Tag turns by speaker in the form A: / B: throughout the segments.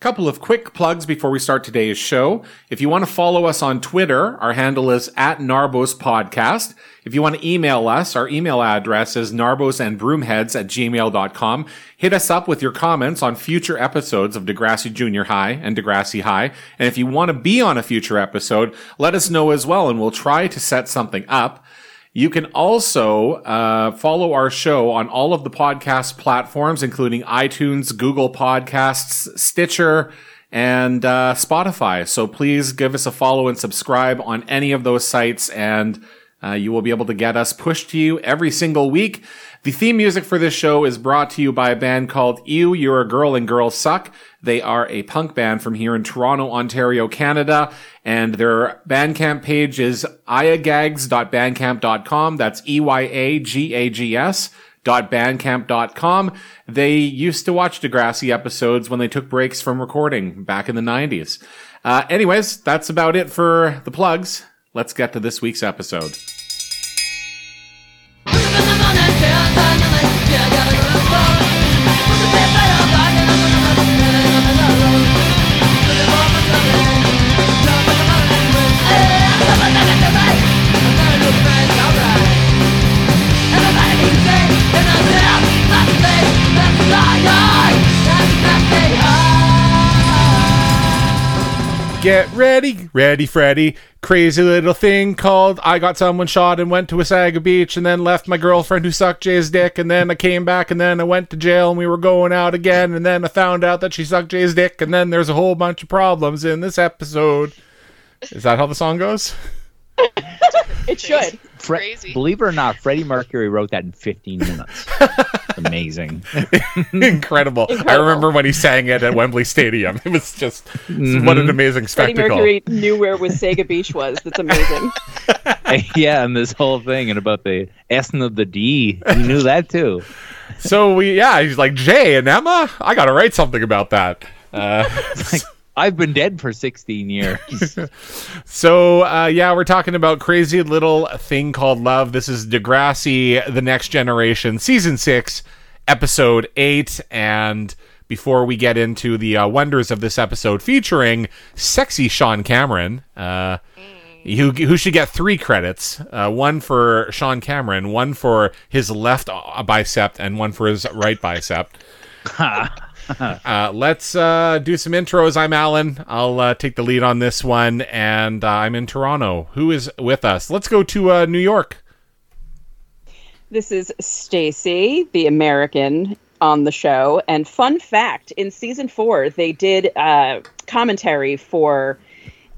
A: Couple of quick plugs before we start today's show. If you want to follow us on Twitter, our handle is at Narbos Podcast. If you want to email us, our email address is narbosandbroomheads at gmail.com. Hit us up with your comments on future episodes of Degrassi Junior High and Degrassi High. And if you want to be on a future episode, let us know as well and we'll try to set something up. You can also uh, follow our show on all of the podcast platforms, including iTunes, Google Podcasts, Stitcher, and uh, Spotify. So please give us a follow and subscribe on any of those sites, and uh, you will be able to get us pushed to you every single week. The theme music for this show is brought to you by a band called Ew, You're a Girl and Girls Suck. They are a punk band from here in Toronto, Ontario, Canada. And their Bandcamp page is iagags.bandcamp.com. That's E-Y-A-G-A-G-S bandcamp.com. They used to watch Degrassi episodes when they took breaks from recording back in the 90s. Uh, anyways, that's about it for the plugs. Let's get to this week's episode. Get ready, ready, Freddy. Crazy little thing called I got someone shot and went to Wasaga Beach and then left my girlfriend who sucked Jay's dick and then I came back and then I went to jail and we were going out again and then I found out that she sucked Jay's dick and then there's a whole bunch of problems in this episode. Is that how the song goes?
B: it should.
C: Fre-
D: Crazy.
C: Believe it or not, Freddie Mercury wrote that in 15 minutes. Amazing.
A: Incredible. I remember when he sang it at Wembley Stadium. It was just what
C: Mm-hmm.
A: an amazing
B: Freddie
A: spectacle.
B: Mercury knew where Wasaga Beach was. That's amazing.
C: yeah, and this whole thing and about the S and the D. He knew that too.
A: So we, yeah, he's like Jay and Emma. I got to write something about that. Uh,
C: Like, I've been dead for 16 years.
A: So, uh, yeah, we're talking about crazy little thing called love. This is Degrassi, The Next Generation, season six, episode eight. And before we get into the uh, wonders of this episode, featuring sexy Sean Cameron, uh, who, who should get three credits uh, one for Sean Cameron, one for his left uh, bicep, and one for his right bicep. Uh, let's uh, do some intros. I'm Alan. I'll uh, take the lead on this one, and uh, I'm in Toronto. Who is with us? Let's go to uh, New York.
B: This is Stacy, the American on the show. And fun fact in season four, they did uh, commentary for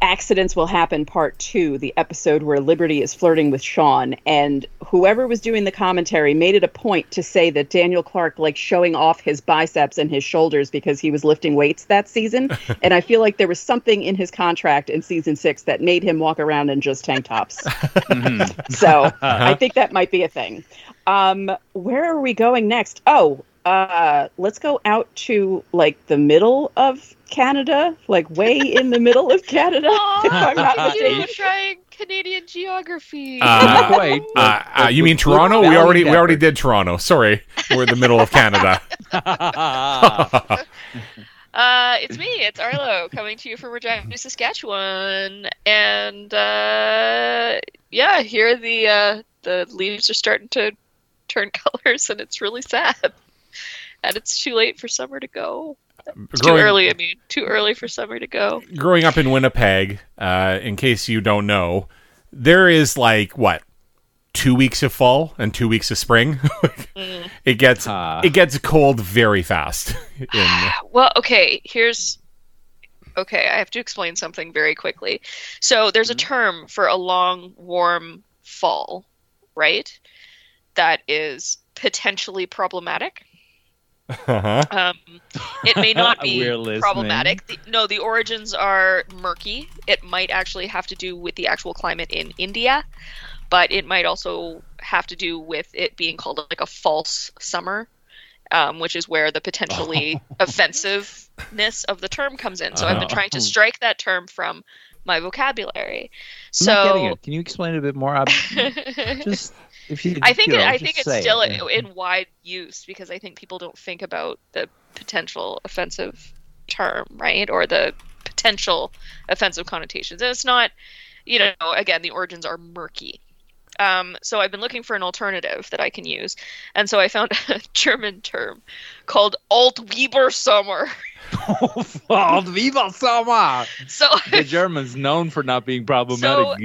B: Accidents Will Happen Part Two, the episode where Liberty is flirting with Sean. And whoever was doing the commentary made it a point to say that Daniel Clark liked showing off his biceps and his shoulders because he was lifting weights that season. and I feel like there was something in his contract in season six that made him walk around in just tank tops. So I think that might be a thing. Um, where are we going next? Oh, uh, let's go out to like the middle of Canada, like way in the middle of Canada. if I'm not
D: Aw, you
B: mistaken.
D: trying Canadian geography.
A: Uh,
C: Quite.
A: Uh, uh, you mean Toronto? We already we already did Toronto. Sorry, we're in the middle of Canada.
D: Uh, it's me. It's Arlo coming to you from Regina, Saskatchewan, and uh, yeah, here the uh, the leaves are starting to turn colors, and it's really sad. And it's too late for summer to go. It's too early. I mean, too early for summer to go.
A: growing up in Winnipeg, uh, in case you don't know, there is like what two weeks of fall and two weeks of spring. it gets
C: Ah.
A: it gets cold very fast. in,
D: Well, okay, here's okay, I have to explain something very quickly. So there's a term for a long, warm fall, right? That is potentially problematic.
A: Uh-huh.
D: Um, it may not be problematic. The, no, the origins are murky. It might actually have to do with the actual climate in India, but it might also have to do with it being called like a false summer, um, which is where the potentially offensiveness of the term comes in. So I've been trying to strike that term from my vocabulary.
C: I'm not getting
D: So
C: it. Can you explain it a bit more? I'm just if you.
D: I think
C: you
D: it, I think it's still
C: it.
D: in, in wide use because I think people don't think about the potential offensive term, right? Or the potential offensive connotations. And it's not, you know, again, the origins are murky. Um, so I've been looking for an alternative that I can use, and so I found a German term called Altweibersommer.
C: Alt Viva Sommer!
D: So
C: The Germans known for not being problematic.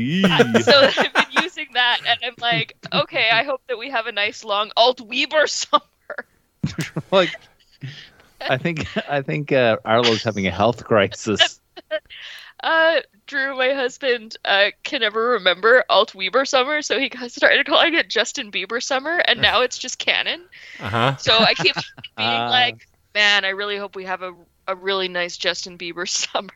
D: So using that, and I'm like, okay, I hope that we have a nice long Altweibersommer.
C: like, I think I think uh, Arlo's having a health crisis.
D: Uh, Drew, my husband, uh, can never remember Alt Weber Summer, so he started calling it Justin Bieber Summer, and now it's just canon.
A: Uh huh.
D: So I keep being
C: Ah.
D: like, man, I really hope we have a, a really nice Justin Bieber Summer.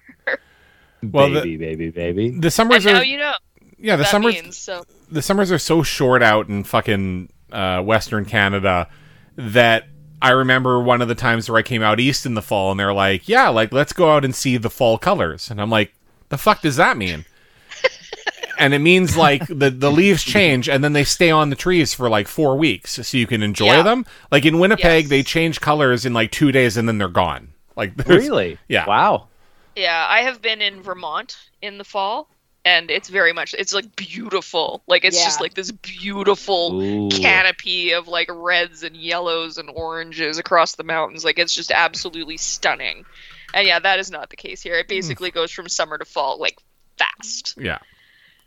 A: Well, the-
C: baby, baby, baby.
A: The
D: And
A: summers
D: now you know
A: yeah. The summers
D: means. So
A: the summers are so short out in fucking uh, Western Canada that I remember one of the times where I came out east in the fall and they're like, yeah, like let's go out and see the fall colors, and I'm like, the fuck does that mean? and it means like the the leaves change and then they stay on the trees for like four weeks so you can enjoy
D: Yeah.
A: them. Like in Winnipeg,
D: Yes.
A: they change colors in like two days and then they're gone. Like
C: Really?
A: Yeah.
C: Wow.
D: yeah, I have been in Vermont in the fall, and it's very much it's like beautiful. Like it's just like this beautiful
C: Ooh.
D: canopy of like reds and yellows and oranges across the mountains. Like it's just absolutely stunning. And yeah, that is not the case here. It basically goes from summer to fall like fast.
A: yeah,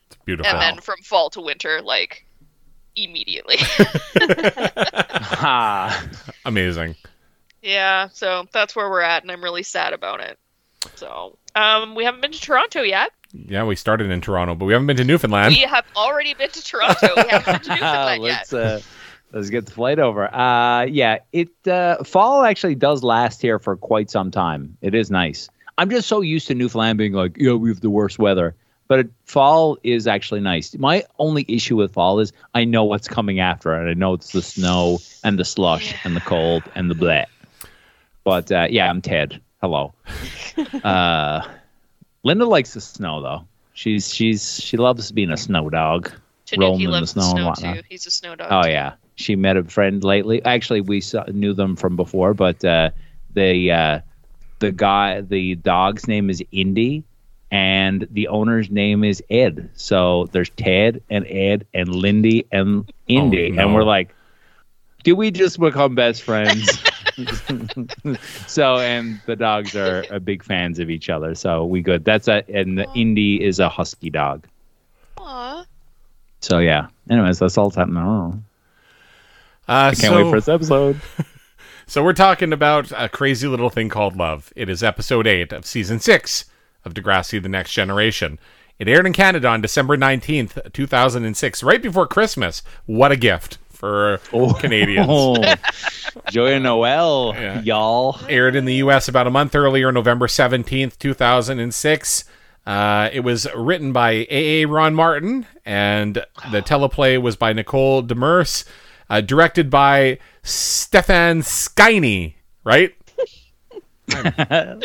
A: it's beautiful.
D: And then from fall to winter like immediately.
C: Ha.
A: Amazing.
D: yeah, so that's where we're at and I'm really sad about it. So, um we haven't been to Toronto yet.
A: Yeah, we started in Toronto, but we haven't been to Newfoundland.
D: We have already been to Toronto. We haven't been to Newfoundland yet.
C: let's uh, let's get the flight over. Uh, yeah, it uh, fall actually does last here for quite some time. It is nice. I'm just so used to Newfoundland being like, yeah, we have the worst weather. But it, fall is actually nice. My only issue with fall is I know what's coming after, and I know it's the snow and the slush and the cold and the bleh. But uh, yeah, I'm Ted. Hello. Linda likes the snow though. She's she's she loves being a snow dog. roam
D: Tanuki
C: in the
D: loves the
C: snow and whatnot.
D: too. He's a snow dog.
C: Oh
D: too.
C: yeah, she met a friend lately. Actually, we saw, knew them from before, but uh, the uh, the guy, the dog's name is Indy, and the owner's name is Ed. So there's Ted and Ed and Lindy and Indy,
A: Oh, no.
C: and we're like, do we just become best friends? so and the dogs are, are big fans of each other, so we good. That's a and the Indy is a husky dog.
D: Aw.
C: So yeah. Anyways, that's all time. Oh,
A: Uh,
C: I can't wait for this episode.
A: So we're talking about a crazy little thing called love. It is episode eight of season six of Degrassi: The Next Generation. It aired in Canada on December nineteenth, two thousand and six, right before Christmas. What a gift for Canadians!
C: Oh, Joy Noel,
A: Yeah.
C: y'all.
A: Aired in the U.S. about a month earlier, November seventeenth, two thousand and six. Uh, it was written by A.A. Ron Martin, and the teleplay was by Nicole Demers, uh, directed by Stefan Skiny, right?
D: Never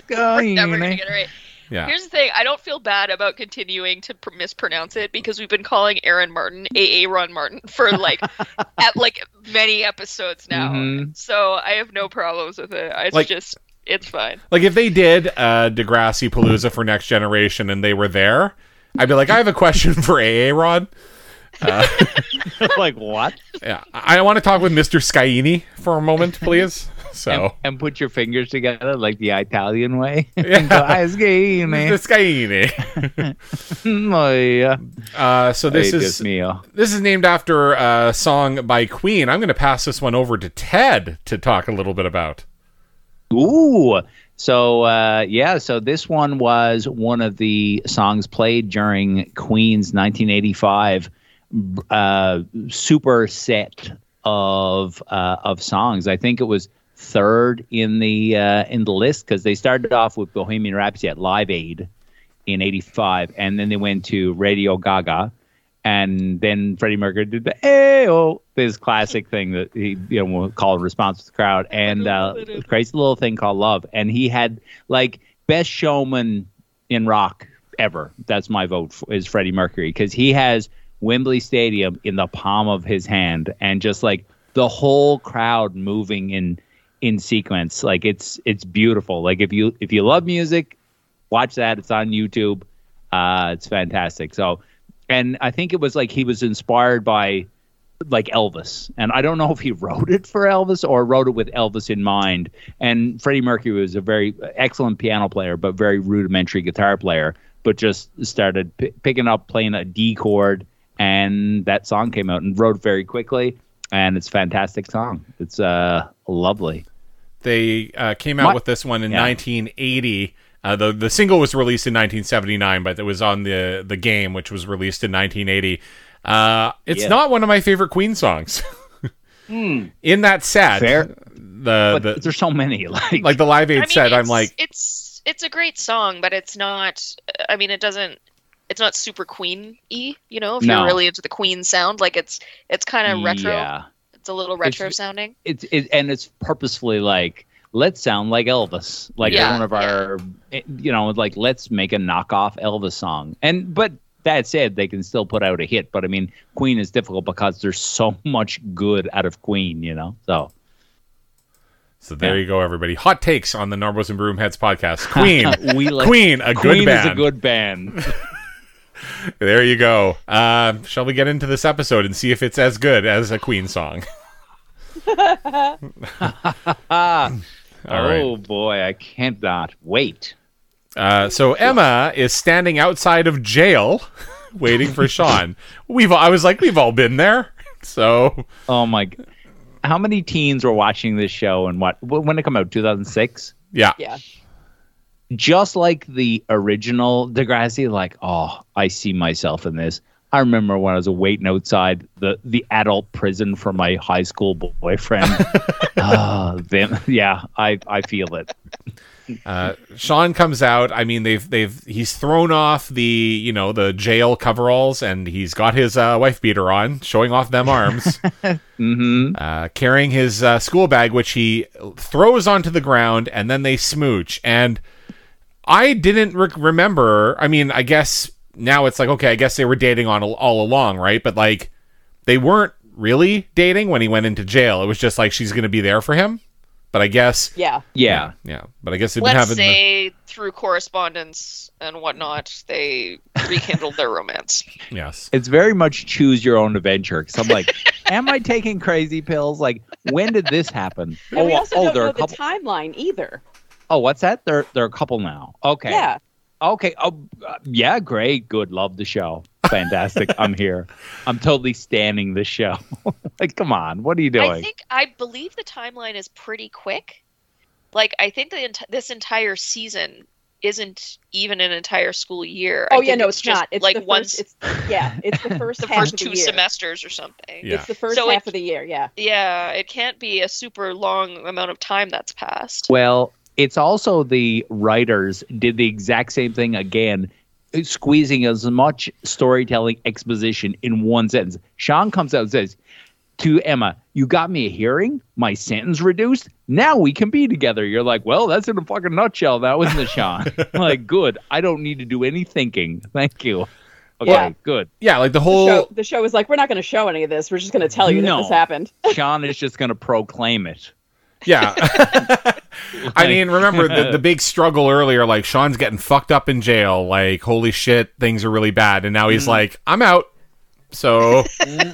D: gonna get it right.
A: Yeah.
D: Here's the thing: I don't feel bad about continuing to pr- mispronounce it because we've been calling Aaron Martin AA Ron Martin for like at like many episodes now.
C: Mhm.
D: So I have no problems with it. It's
A: Like-
D: just it's fine.
A: Like if they did uh, Degrassi Palooza for Next Generation and they were there, I'd be like, I have a question for AA Rod.
C: like what?
A: Yeah, I I want to talk with Mr. Scaini for a moment, please. So,
C: And, and put your fingers together like the Italian way.
A: Yeah.
C: and go, "Ah, it's gay,
A: Mr.
C: man."
A: Scaini.
C: Oh, yeah.
A: Uh, so this is this is named after a song by Queen. I'm going to pass this one over to Ted to talk a little bit about.
C: Ooh. So uh, yeah, so this one was one of the songs played during Queen's 1985 uh, super set of uh, of songs. I think it was third in the uh, in the list because they started off with Bohemian Rhapsody at Live Aid in '85, and then they went to Radio Gaga, and then Freddie Mercury did the "Ayo," this classic thing that he you know called response to the crowd, and uh, crazy little thing called "Love," and he had like best showman in rock ever. That's my vote for, is Freddie Mercury because he has Wembley Stadium in the palm of his hand, and just like the whole crowd moving in in sequence. Like it's it's beautiful. Like if you if you love music, watch that. It's on YouTube. Uh, it's fantastic. So, and I think it was like he was inspired by like Elvis, and I don't know if he wrote it for Elvis or wrote it with Elvis in mind. And Freddie Mercury was a very excellent piano player, but very rudimentary guitar player. But just started p- picking up playing a D chord, and that song came out and wrote very quickly. And it's a fantastic song. It's uh lovely.
A: They uh, came out
C: What?
A: with this one in
C: Yeah.
A: 1980. Uh, the the single was released in 1979, but it was on the the game, which was released in 1980. Uh, it's
C: Yeah.
A: not one of my favorite Queen songs. In that set,
C: Fair.
A: the,
C: But
A: the
C: there's so many. Like,
A: like the Live Aid
D: I mean,
A: set, I'm like,
D: it's it's a great song, but it's not. I mean, it doesn't. It's not super Queen y. You know, if
C: No.
D: you're really into the Queen sound, like it's it's kind of retro.
C: Yeah.
D: It's a little retro
C: It's-
D: sounding.
C: it's it, and it's purposefully like let's sound like Elvis, like
D: Yeah,
C: one of our, eh, you know, like let's make a knockoff Elvis song. And but that said, they can still put out a hit. But I mean, Queen is difficult because there's so much good out of Queen, you know. So
A: so there
C: yeah.
A: you go, everybody. Hot takes on the Narbos and Broomheads podcast. Queen,
C: we like
A: Queen, a good
C: Queen
A: band.
C: is a good band.
A: There you go. Uh, shall we get into this episode and see if it's as good as a Queen song? All right.
C: oh boy, I can't not wait.
A: Uh, so Emma is standing outside of jail, waiting for Sean. We've I was like, we've all been there. So
C: Oh my. g- How many teens were watching this show and what wh- when it come out? 2006.
A: yeah,
B: Yeah.
C: just like the original Degrassi, like, oh, I see myself in this. I remember when I was waiting outside the, the adult prison for my high school boyfriend. Them, yeah, I, I feel it.
A: uh, Sean comes out. I mean, they've they've he's thrown off the you know the jail coveralls and he's got his uh, wife beater on, showing off them arms.
C: hmm
A: uh, carrying his uh, school bag, which he throws onto the ground, and then they smooch. And I didn't re- remember. I mean, I guess now it's like okay, I guess they were dating on all along, right? But like, they weren't really dating when he went into jail. It was just like she's going to be there for him. But I guess,
B: Yeah.
C: Yeah.
A: yeah. But I guess they've been
D: Let's
A: having. the-
D: say through correspondence and whatnot, they rekindled their romance.
A: yes.
C: It's very much choose your own adventure. Because I'm like, am I taking crazy pills? Like, when did this happen?
B: And we
C: oh,
B: also
C: oh,
B: don't
C: they're
B: know
C: a couple.
B: the timeline either.
C: oh, what's that? They're they're a couple now. Okay.
B: Yeah.
C: Okay. Oh, uh, yeah. Great. Good. Love the show. Fantastic. I'm here. I'm totally standing the show. like, come on. What are you doing?
D: I think I believe the timeline is pretty quick. Like I think the ent- this entire season isn't even an entire school year. I
B: Oh yeah, no, it's,
D: just
B: not. It's
D: like
B: the
D: once
B: first. It's yeah, it's the first
D: the
B: half
D: first
B: of the
D: two
B: year.
D: semesters or something.
A: Yeah.
B: It's the first
D: So
B: half
D: it-
B: of the year. Yeah.
D: Yeah, it can't be a super long amount of time that's passed.
C: Well, it's also the writers did the exact same thing again, squeezing as much storytelling exposition in one sentence. Sean comes out and says to Emma, You got me a hearing? My sentence reduced? Now we can be together. You're like, Well, that's in a fucking nutshell, That was the it, Sean? like, good. I don't need to do any thinking. Thank you. Okay,
B: Yeah.
C: good.
A: Yeah, like the
B: The
A: whole.
B: show, the show is like, we're not going to show any of this. We're just going to tell you
C: No.
B: that this happened.
C: Sean is just going to proclaim it.
A: Yeah. I mean, remember the, the big struggle earlier, like Sean's getting fucked up in jail, like, holy shit, things are really bad. And now he's
C: Mm-hmm.
A: like, I'm out. So,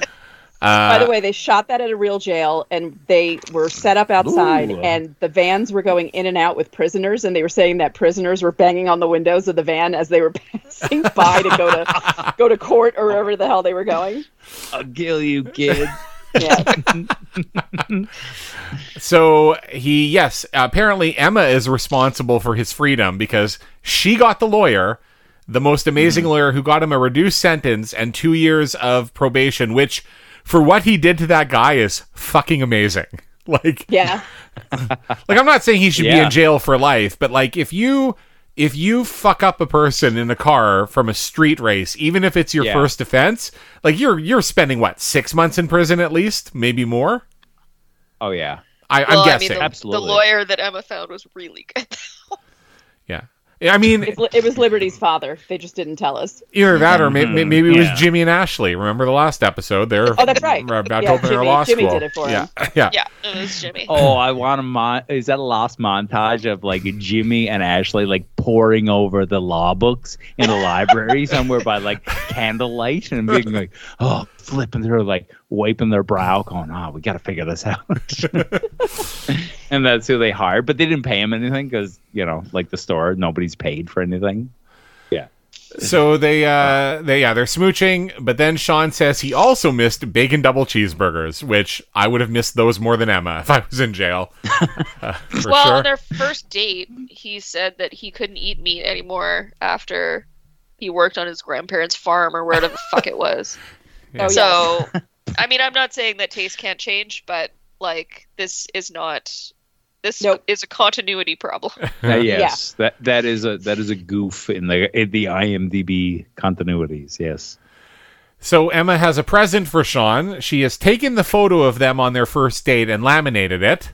B: By
A: uh,
B: the way, they shot that at a real jail, and they were set up outside,
C: Ooh.
B: and the vans were going in and out with prisoners, and they were saying that prisoners were banging on the windows of the van as they were passing by to go to go to court or wherever the hell they were going.
C: I'll kill you, kid.
B: Yeah,
A: so he, yes, apparently Emma is responsible for his freedom because she got the lawyer, the most amazing
C: Mm-hmm.
A: lawyer who got him a reduced sentence and two years of probation, which for what he did to that guy is fucking amazing. Like,
B: yeah,
A: like I'm not saying he should be in jail for life, but like if you if you fuck up a person in a car from a street race, even if it's your
C: Yeah.
A: first offense, like you're you're spending what six months in prison at least, maybe more.
C: Oh, yeah.
A: I,
D: well,
A: I'm
D: I
A: guessing.
D: mean, the,
C: Absolutely.
D: the lawyer that Emma found was really good.
A: yeah. I mean,
B: It's it was Liberty's father. They just didn't tell us.
A: either that or may- may-
C: Mhm,
A: maybe it was
C: yeah.
A: Jimmy and Ashley. Remember the last episode? They're
B: Oh, that's right.
A: about to
B: Yeah,
A: open their
B: Jimmy-
A: law
B: Jimmy
A: school.
B: did it for
A: yeah,
B: him.
A: yeah.
D: Yeah, it was Jimmy.
C: Oh, I want a mon. Is that a lost montage of like Jimmy and Ashley like poring over the law books in the library somewhere by like candlelight and being like, oh, flipping through, like wiping their brow, going, oh, we got to figure this out. and that's who they hired, but they didn't pay him anything because you know, like the store, nobody's paid for anything. Yeah.
A: So they, uh, they, yeah, they're smooching. But then Sean says he also missed bacon double cheeseburgers, which I would have missed those more than Emma if I was in jail. Uh,
D: well,
A: sure.
D: on their first date, he said that he couldn't eat meat anymore after he worked on his grandparents' farm or wherever the fuck it was.
B: Oh,
D: So, I mean, I'm not saying that taste can't change, but like this is not. This
B: Nope.
D: is a continuity problem.
C: Uh, yes, that that is a that is a goof in the in the IMDb continuities. Yes.
A: So Emma has a present for Sean. She has taken the photo of them on their first date and laminated it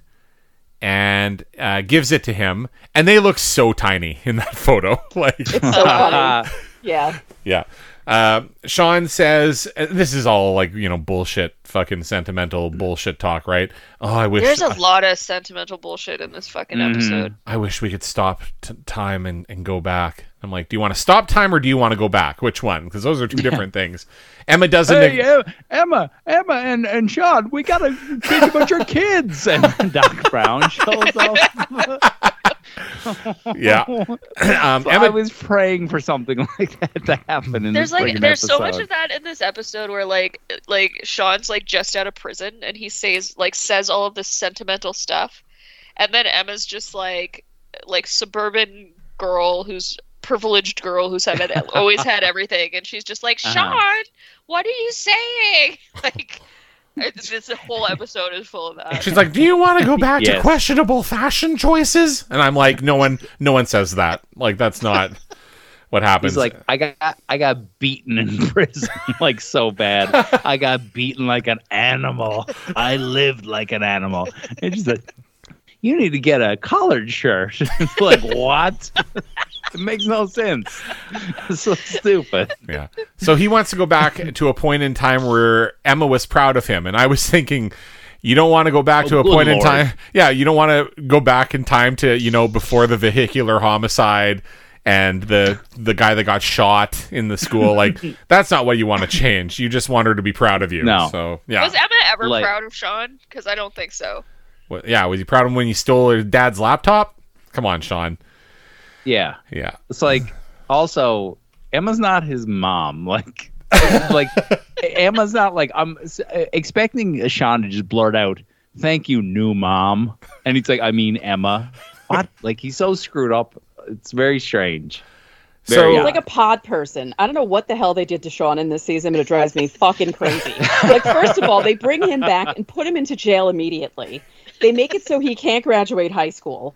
A: and uh, gives it to him. And they look so tiny in that photo. like,
B: It's so funny. Yeah.
A: yeah. Uh, Sean says, uh, this is all like, you know, bullshit, fucking sentimental bullshit talk, right? Oh, I wish.
D: There's a lot of sentimental bullshit in this fucking
C: Mhm.
D: episode.
A: I wish we could stop t- time and, and go back. I'm like, do you want to stop time or do you want to go back? Which one? Because those are two different things. Emma doesn't.
C: Hey, Em- Emma, Emma, and, and Sean, we gotta think about your kids. And Doc Brown shows up.
A: yeah. um,
C: So I
A: Emma,
C: was praying for something like that to happen in
D: There's
C: this
D: like
C: friggin'
D: there's so much of that in this episode where like like Sean's like just out of prison and he says like says all of this sentimental stuff, and then Emma's just like like suburban girl who's privileged girl who's had always had everything and she's just like
C: Uh-huh.
D: Sean, what are you saying? Like it's, this whole episode is full of that.
A: She's like, "Do you want to go back to questionable fashion choices?" And I'm like, "No one, no one says that. Like, that's not what happens."
C: He's like, I got, I got beaten in prison, like so bad. I got beaten like an animal. I lived like an animal. And she's like, you need to get a collared shirt. It's like what? It makes no sense. It's so stupid.
A: yeah. So he wants to go back to a point in time where Emma was proud of him, and I was thinking. You don't want to go back oh, to
C: Oh,
A: a
C: good
A: point in time. Yeah, you don't want to go back in time to you know before the vehicular homicide and the the guy that got shot in the school. Like that's not what you want to change. You just want her to be proud of you.
C: No.
A: So yeah.
D: Was Emma ever
C: Like-
D: proud of Sean? Because I don't think so.
A: What- yeah. Was he proud of him when he stole his dad's laptop? Come on, Sean.
C: Yeah.
A: Yeah.
C: It's like also Emma's not his mom. Like like Emma's not like I'm uh, expecting Sean to just blurt out, "Thank you, new mom," and he's like, "I mean Emma." What? Like he's so screwed up. It's very strange.
A: So-
B: He's like a pod person. I don't know what the hell they did to Sean in this season, but it drives me fucking crazy. like, first of all, they bring him back and put him into jail immediately. They make it so he can't graduate high school.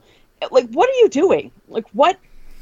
B: Like, what are you doing? Like, what?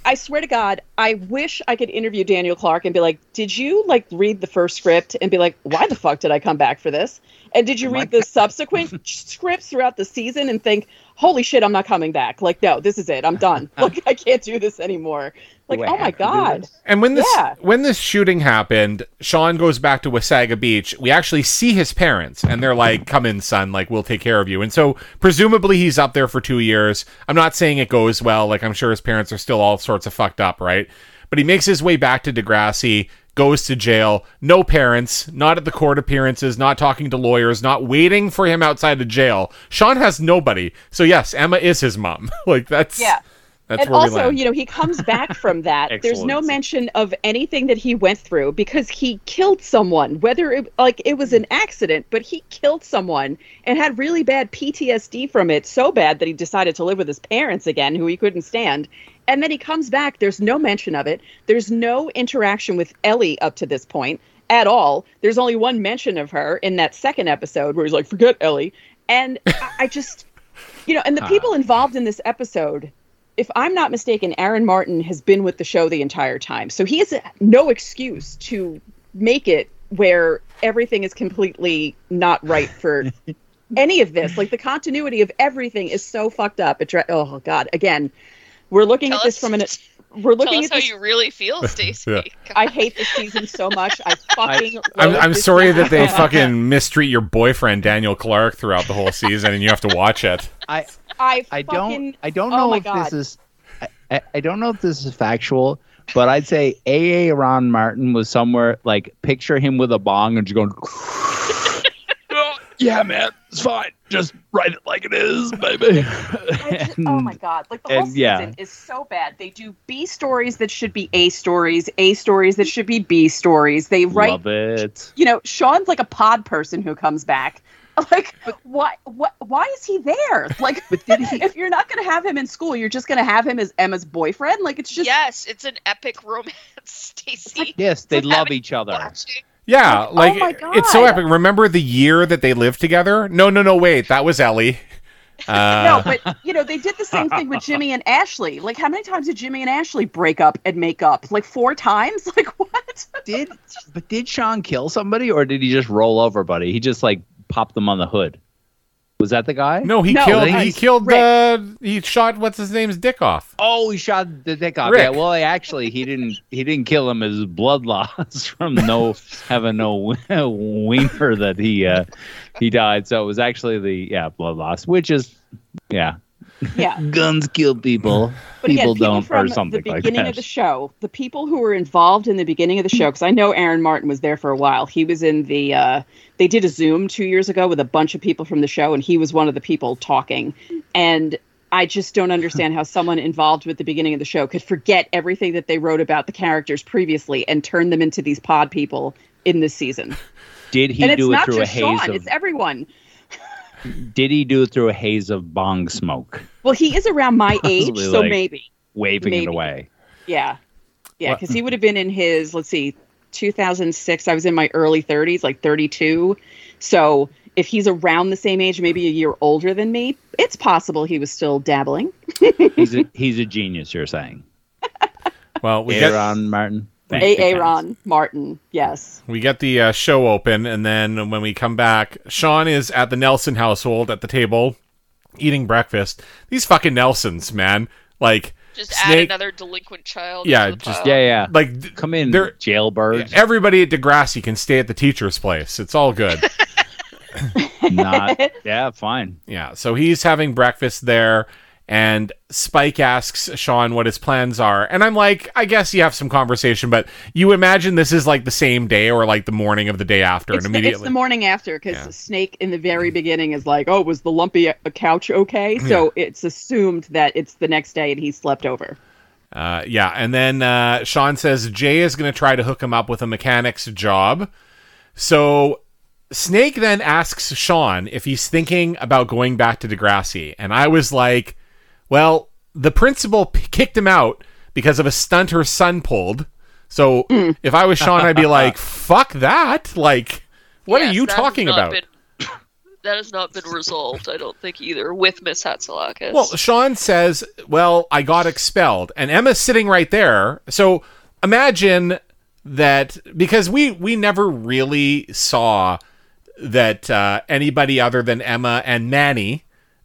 B: I swear to God, I wish I could interview Daniel Clark and be like, "Did you like read the first script and be like, why the fuck did I come back for this? And did you read the subsequent scripts throughout the season and think, holy shit, I'm not coming back? Like, no, this is it. I'm done. Like, I can't do this anymore. Like,
C: Do I
B: oh my
C: have to do
B: god.
A: And when this
B: Yeah.
A: when this shooting happened, Sean goes back to Wasaga Beach. We actually see his parents, and they're like, "Come in, son. Like, we'll take care of you." And so, presumably, he's up there for two years. I'm not saying it goes well. Like, I'm sure his parents are still all sorts of fucked up, right? But he makes his way back to Degrassi, goes to jail. No parents, not at the court appearances, not talking to lawyers, not waiting for him outside of jail. Sean has nobody. So yes, Emma is his mom. like that's
B: Yeah.
A: That's
B: and also, you know, he comes back from that. There's no mention of anything that he went through because he killed someone, whether it like it was an accident, but he killed someone and had really bad PTSD from it, so bad that he decided to live with his parents again, who he couldn't stand. And then he comes back. There's no mention of it. There's no interaction with Ellie up to this point at all. There's only one mention of her in that second episode where he's like, "Forget Ellie," and I, I just, you know, and the
C: Huh.
B: people involved in this episode if I'm not mistaken, Aaron Martin has been with the show the entire time. So he has no excuse to make it where everything is completely not right for any of this. Like the continuity of everything is so fucked up. It's, oh god, again, we're looking
D: Tell
B: at this
D: us,
B: from an we're
D: Tell
B: looking
D: us
B: at
D: how
B: this.
D: you really feel, Stacey.
A: Yeah.
B: I hate this season so much. I fucking.
A: I'm,
B: loathe
A: I'm sorry
B: season
A: that they fucking mistreat your boyfriend Daniel Clark throughout the whole season, and you have to watch it.
C: I
B: I
C: I
B: fucking,
C: don't I don't
B: oh
C: know
B: my
C: if
B: God.
C: this is I- I, I don't know if this is factual, but I'd say AA Ron Martin was somewhere like picture him with a bong and just going "Oh, yeah, man, it's fine. Just write it like it is, baby.
B: I just- oh my god! Like the whole
C: and,
B: season
C: yeah.
B: is so bad. They do B stories that should be A stories, A stories that should be B stories. They write,
C: Love it.
B: you know, Sean's like a pod person who comes back. Like, why? What? Why is he there? Like,
C: But did he-
B: if you're not going to have him in school, you're just going to have him as Emma's boyfriend. Like, it's just
D: yes, it's an epic romance, Stacey.
C: Yes, they love each other.
D: watching-
A: Yeah,
B: Like,
A: like
B: oh my
A: it's so epic. Remember the year that they lived together? No, no, no. Wait, that was Ellie. Uh,
B: no, but you know they did the same thing with Jimmy and Ashley. Like, how many times did Jimmy and Ashley break up and make up? Like four times. Like what?
C: Did but did Sean kill somebody or did he just roll over, buddy? He just like popped them on the hood. Was that the guy?
A: no, he
B: No,
A: killed.
C: I
A: He killed.
B: Rick.
A: Uh, he shot what's his name's dick off.
C: Oh, he shot the dick off.
A: Rick.
C: Yeah, well, actually, he didn't. He didn't kill him. His blood loss from no having no wiener that he uh, he died. So it was actually the yeah blood loss, which is yeah,
B: Yeah.
C: guns kill people.
B: But
C: people
B: again, people
C: don't
B: from
C: or something
B: the
C: like
B: beginning
C: that.
B: of the show, the people who were involved in the beginning of the show, because I know Aaron Martin was there for a while. He was in the. Uh, they did a Zoom two years ago with a bunch of people from the show, and he was one of the people talking. And I just don't understand how someone involved with the beginning of the show could forget everything that they wrote about the characters previously and turn them into these pod people in this season.
C: Did he
B: and
C: do it
B: not
C: through a
B: just Sean;
C: of?
B: it's everyone.
C: Did he do it through a haze of bong smoke,
B: Well, he is around my age, so
C: like-
B: maybe.
C: waving it away?
B: Yeah. Yeah, because he would have been in his, let's see, 2006. I was in my early 30s, like 32. So if he's around the same age, maybe a year older than me, it's possible he was still dabbling.
C: He's a he's a genius. You're saying,
A: Well, we get
C: Aaron Martin. Thank
B: A.
C: you.
B: Aaron Martin, yes.
A: we get the uh, show open, and then when we come back, Sean is at the Nelson household at the table eating breakfast. These fucking Nelsons, man, like
D: Just add another delinquent child.
A: Yeah, just-
D: pile.
C: Yeah, yeah.
A: like th-
C: Come in,
A: They're-
C: jailbirds.
A: everybody at Degrassi can stay at the teacher's place. It's all good.
C: Not. Yeah, fine.
A: Yeah, so he's having breakfast there, and Spike asks Sean what his plans are. And I'm like, I guess you have some conversation, but you imagine this is like the same day or like the morning of the day after,
B: It's
A: and
B: the, it's the morning after because
A: Yeah.
B: Snake in the very beginning is like, oh, was the lumpy uh, couch okay? So it's assumed that it's the next day and he slept over.
A: uh, yeah, and then uh, Sean says Jay is going to try to hook him up with a mechanic's job. So Snake then asks Sean if he's thinking about going back to Degrassi. And I was like, well, the principal p- kicked him out because of a stunt her son pulled. So if I was Sean, I'd be like, fuck that. Like, what are you talking about?
D: been- that has not been resolved, I don't think either, with Miss Hatzilakos.
A: Well, Sean says, "Well, I got expelled," and Emma's sitting right there. So imagine that because we we never really saw that uh, anybody other than Emma and Manny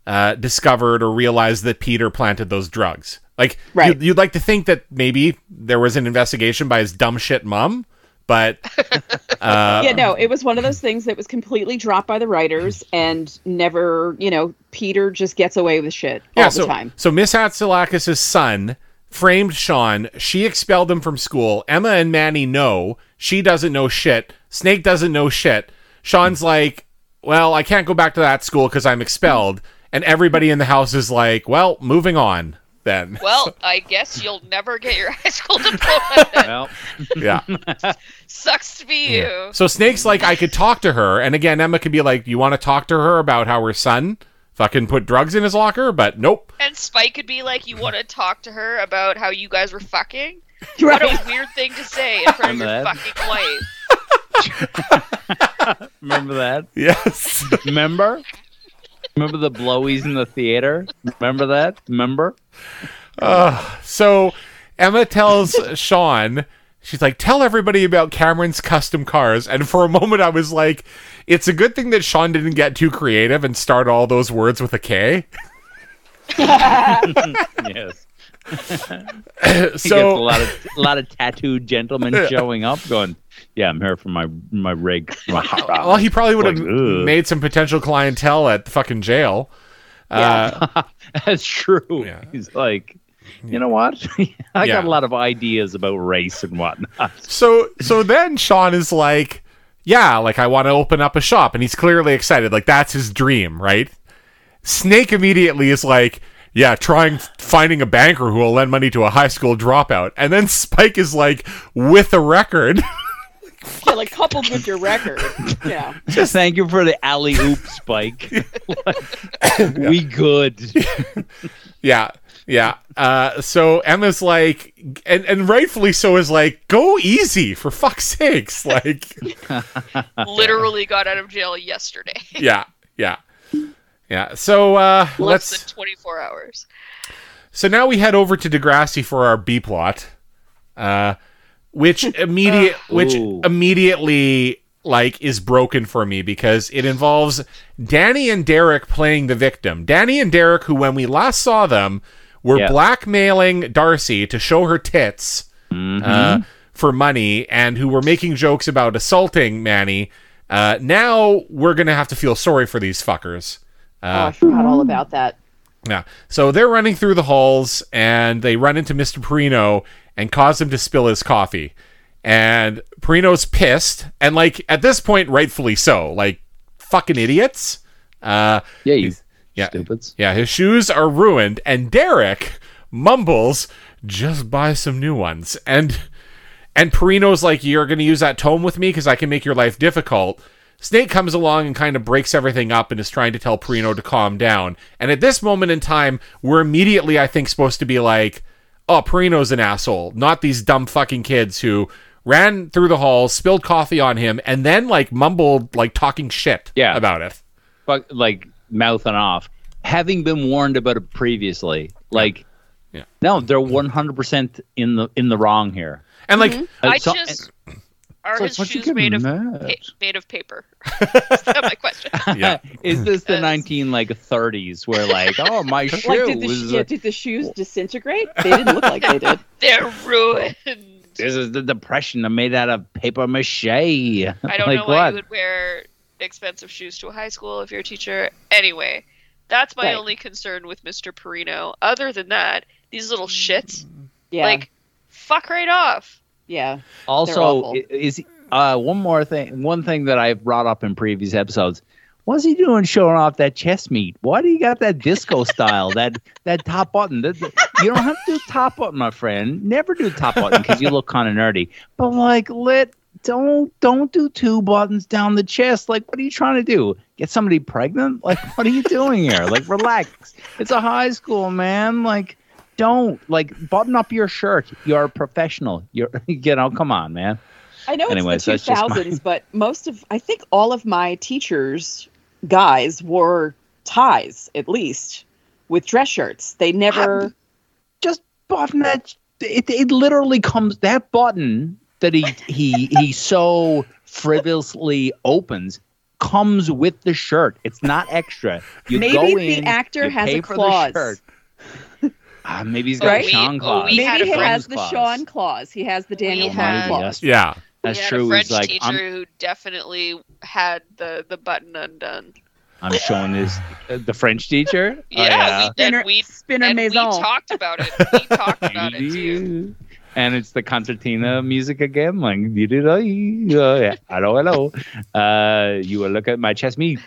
A: uh, discovered or realized that Peter planted those drugs. Like
B: Right.
A: you'd, you'd like to think that maybe there was an investigation by his dumb shit mom, but uh,
B: yeah, no, it was one of those things that was completely dropped by the writers and never, you know, Peter just gets away with shit all the time.
A: So Miss Hatzilakos' son framed Sean. She expelled him from school. Emma and Manny know. She doesn't know shit. Snake doesn't know shit. Sean's like, well, I can't go back to that school because I'm expelled. And everybody in the house is like, well, moving on then.
D: Well, I guess you'll never get your high school diploma. then.
C: Well,
A: yeah.
D: Sucks to be you.
A: So Snake's like, I could talk to her. And again, Emma could be like, you want to talk to her about how her son fucking put drugs in his locker? But nope.
D: And Spike could be like, "You want to talk to her about how you guys were fucking?"
B: Right.
D: What a weird thing to say in front of your
C: that?
D: fucking wife.
C: remember that?
A: Yes.
C: Remember? Remember the blowies in the theater? Remember that? Remember?
A: So Emma tells Sean, she's like, tell everybody about Cameron's custom cars. And for a moment, I was like, it's a good thing that Sean didn't get too creative and start all those words with a K.
C: Yes. He gets a lot of a lot of tattooed gentlemen showing up, going, "Yeah, I'm here for my my rig."
A: well, he probably would have
C: Like,
A: made some potential clientele at the fucking jail. Uh,
C: That's true.
A: Yeah.
C: He's like, you know what? I
A: Yeah.
C: got a lot of ideas about race and whatnot.
A: so so then Sean is like, yeah, like I want to open up a shop, and he's clearly excited. Like that's his dream, right? Snake immediately is like, yeah, trying finding a banker who will lend money to a high school dropout, and then Spike is like, with a record.
B: Yeah, like coupled with your record. Yeah.
C: Just thank you for the alley oop spike. Like, We good.
A: Yeah, yeah. Uh, so Emma's like, and, and rightfully so, is like, go easy for fuck's sakes. Like,
D: Literally got out of jail yesterday.
A: yeah, yeah, yeah. So uh,
D: Less
A: let's.
D: than 24 hours.
A: So now we head over to Degrassi for our B plot, uh, which immediate, which
C: Ooh.
A: immediately like is broken for me because it involves Danny and Derek playing the victim. Danny and Derek, who when we last saw them, were
C: Yeah.
A: blackmailing Darcy to show her tits uh, for money, and who were making jokes about assaulting Manny. Uh, now we're gonna have to feel sorry for these fuckers.
B: oh, I forgot all about that.
A: Yeah. So they're running through the halls and they run into Mr. Perino and cause him to spill his coffee. And Perino's pissed. And, like, at this point, rightfully so. Like, fucking idiots. Uh,
C: Yeah, you
A: yeah.
C: stupids.
A: yeah, his shoes are ruined. And Derek mumbles, just buy some new ones. And. And Perino's like, You're going to use that tome with me because I can make your life difficult. Snake comes along and kind of breaks everything up and is trying to tell Perino to calm down. And at this moment in time, we're immediately, I think, supposed to be like, Oh, Perino's an asshole, not these dumb fucking kids who ran through the halls, spilled coffee on him, and then like mumbled, like talking shit
C: Yeah.
A: about it.
C: Fuck, like mouthing off, having been warned about it previously. Like,
A: Yeah.
C: no, they're one hundred percent in the in the wrong here.
A: And like,
C: Uh,
D: I
C: so-
D: just. Are
C: so
D: his
C: what's you
D: shoes made of pa- made of paper? Is my question?
A: yeah.
C: is this the
D: Yes.
C: nineteen like thirties where like, oh my shoes?
B: Like, did the,
C: was
B: yeah, did the shoes uh, disintegrate? They didn't look like they did.
D: They're ruined.
C: this is the depression. I'm made out of paper mache.
D: I don't
C: like
D: know why
C: what?
D: you would wear expensive shoes to a high school if you're a teacher. Anyway, that's my
B: Right.
D: only concern with Mr. Perino. Other than that, these little shits,
B: Yeah.
D: like, fuck right off.
B: Yeah.
C: Also, is uh, one more thing. One thing that I've brought up in previous episodes. What's he doing showing off that chest meat? Why do you got that disco style? That that top button? That, you don't have to do top button, my friend. Never do top button because you look kind of nerdy. But like, let don't don't do two buttons down the chest. Like, what are you trying to do? Get somebody pregnant? Like, what are you doing here? Like, relax. It's a high school, man. Like, don't like button up your shirt. You're a professional. You're you know, come on, man.
B: I know
C: Anyways,
B: it's the
C: just my-
B: 2000s, but most of, I think all of my teachers, guys, wore ties, at least, with dress shirts. They never.
C: just button that. It, it literally comes that button that he he he so frivolously opens comes with the shirt. It's not extra. You
B: Maybe the
C: in,
B: actor has a clause.
C: The shirt. Ah, maybe he's got
B: Right?
C: a Sean
D: We-
C: clause.
D: we had
B: Maybe he has the
C: clause.
B: Sean clause. He has the Daniel
D: had-
B: Hahn clause.
A: yeah.
C: That's
D: we had
C: true.
D: a French
C: He's like,
D: teacher
C: I'm,
D: who definitely had the, the button undone.
C: I'm showing this. uh, the French teacher. Oh,
D: Yeah, we
B: Spinner,
D: and we
B: Spinner
D: and we talked about it. We talked about it too.
C: And it's the concertina music again. Like, you did, uh, yeah, hello, hello. Uh, you will look at my chest meat.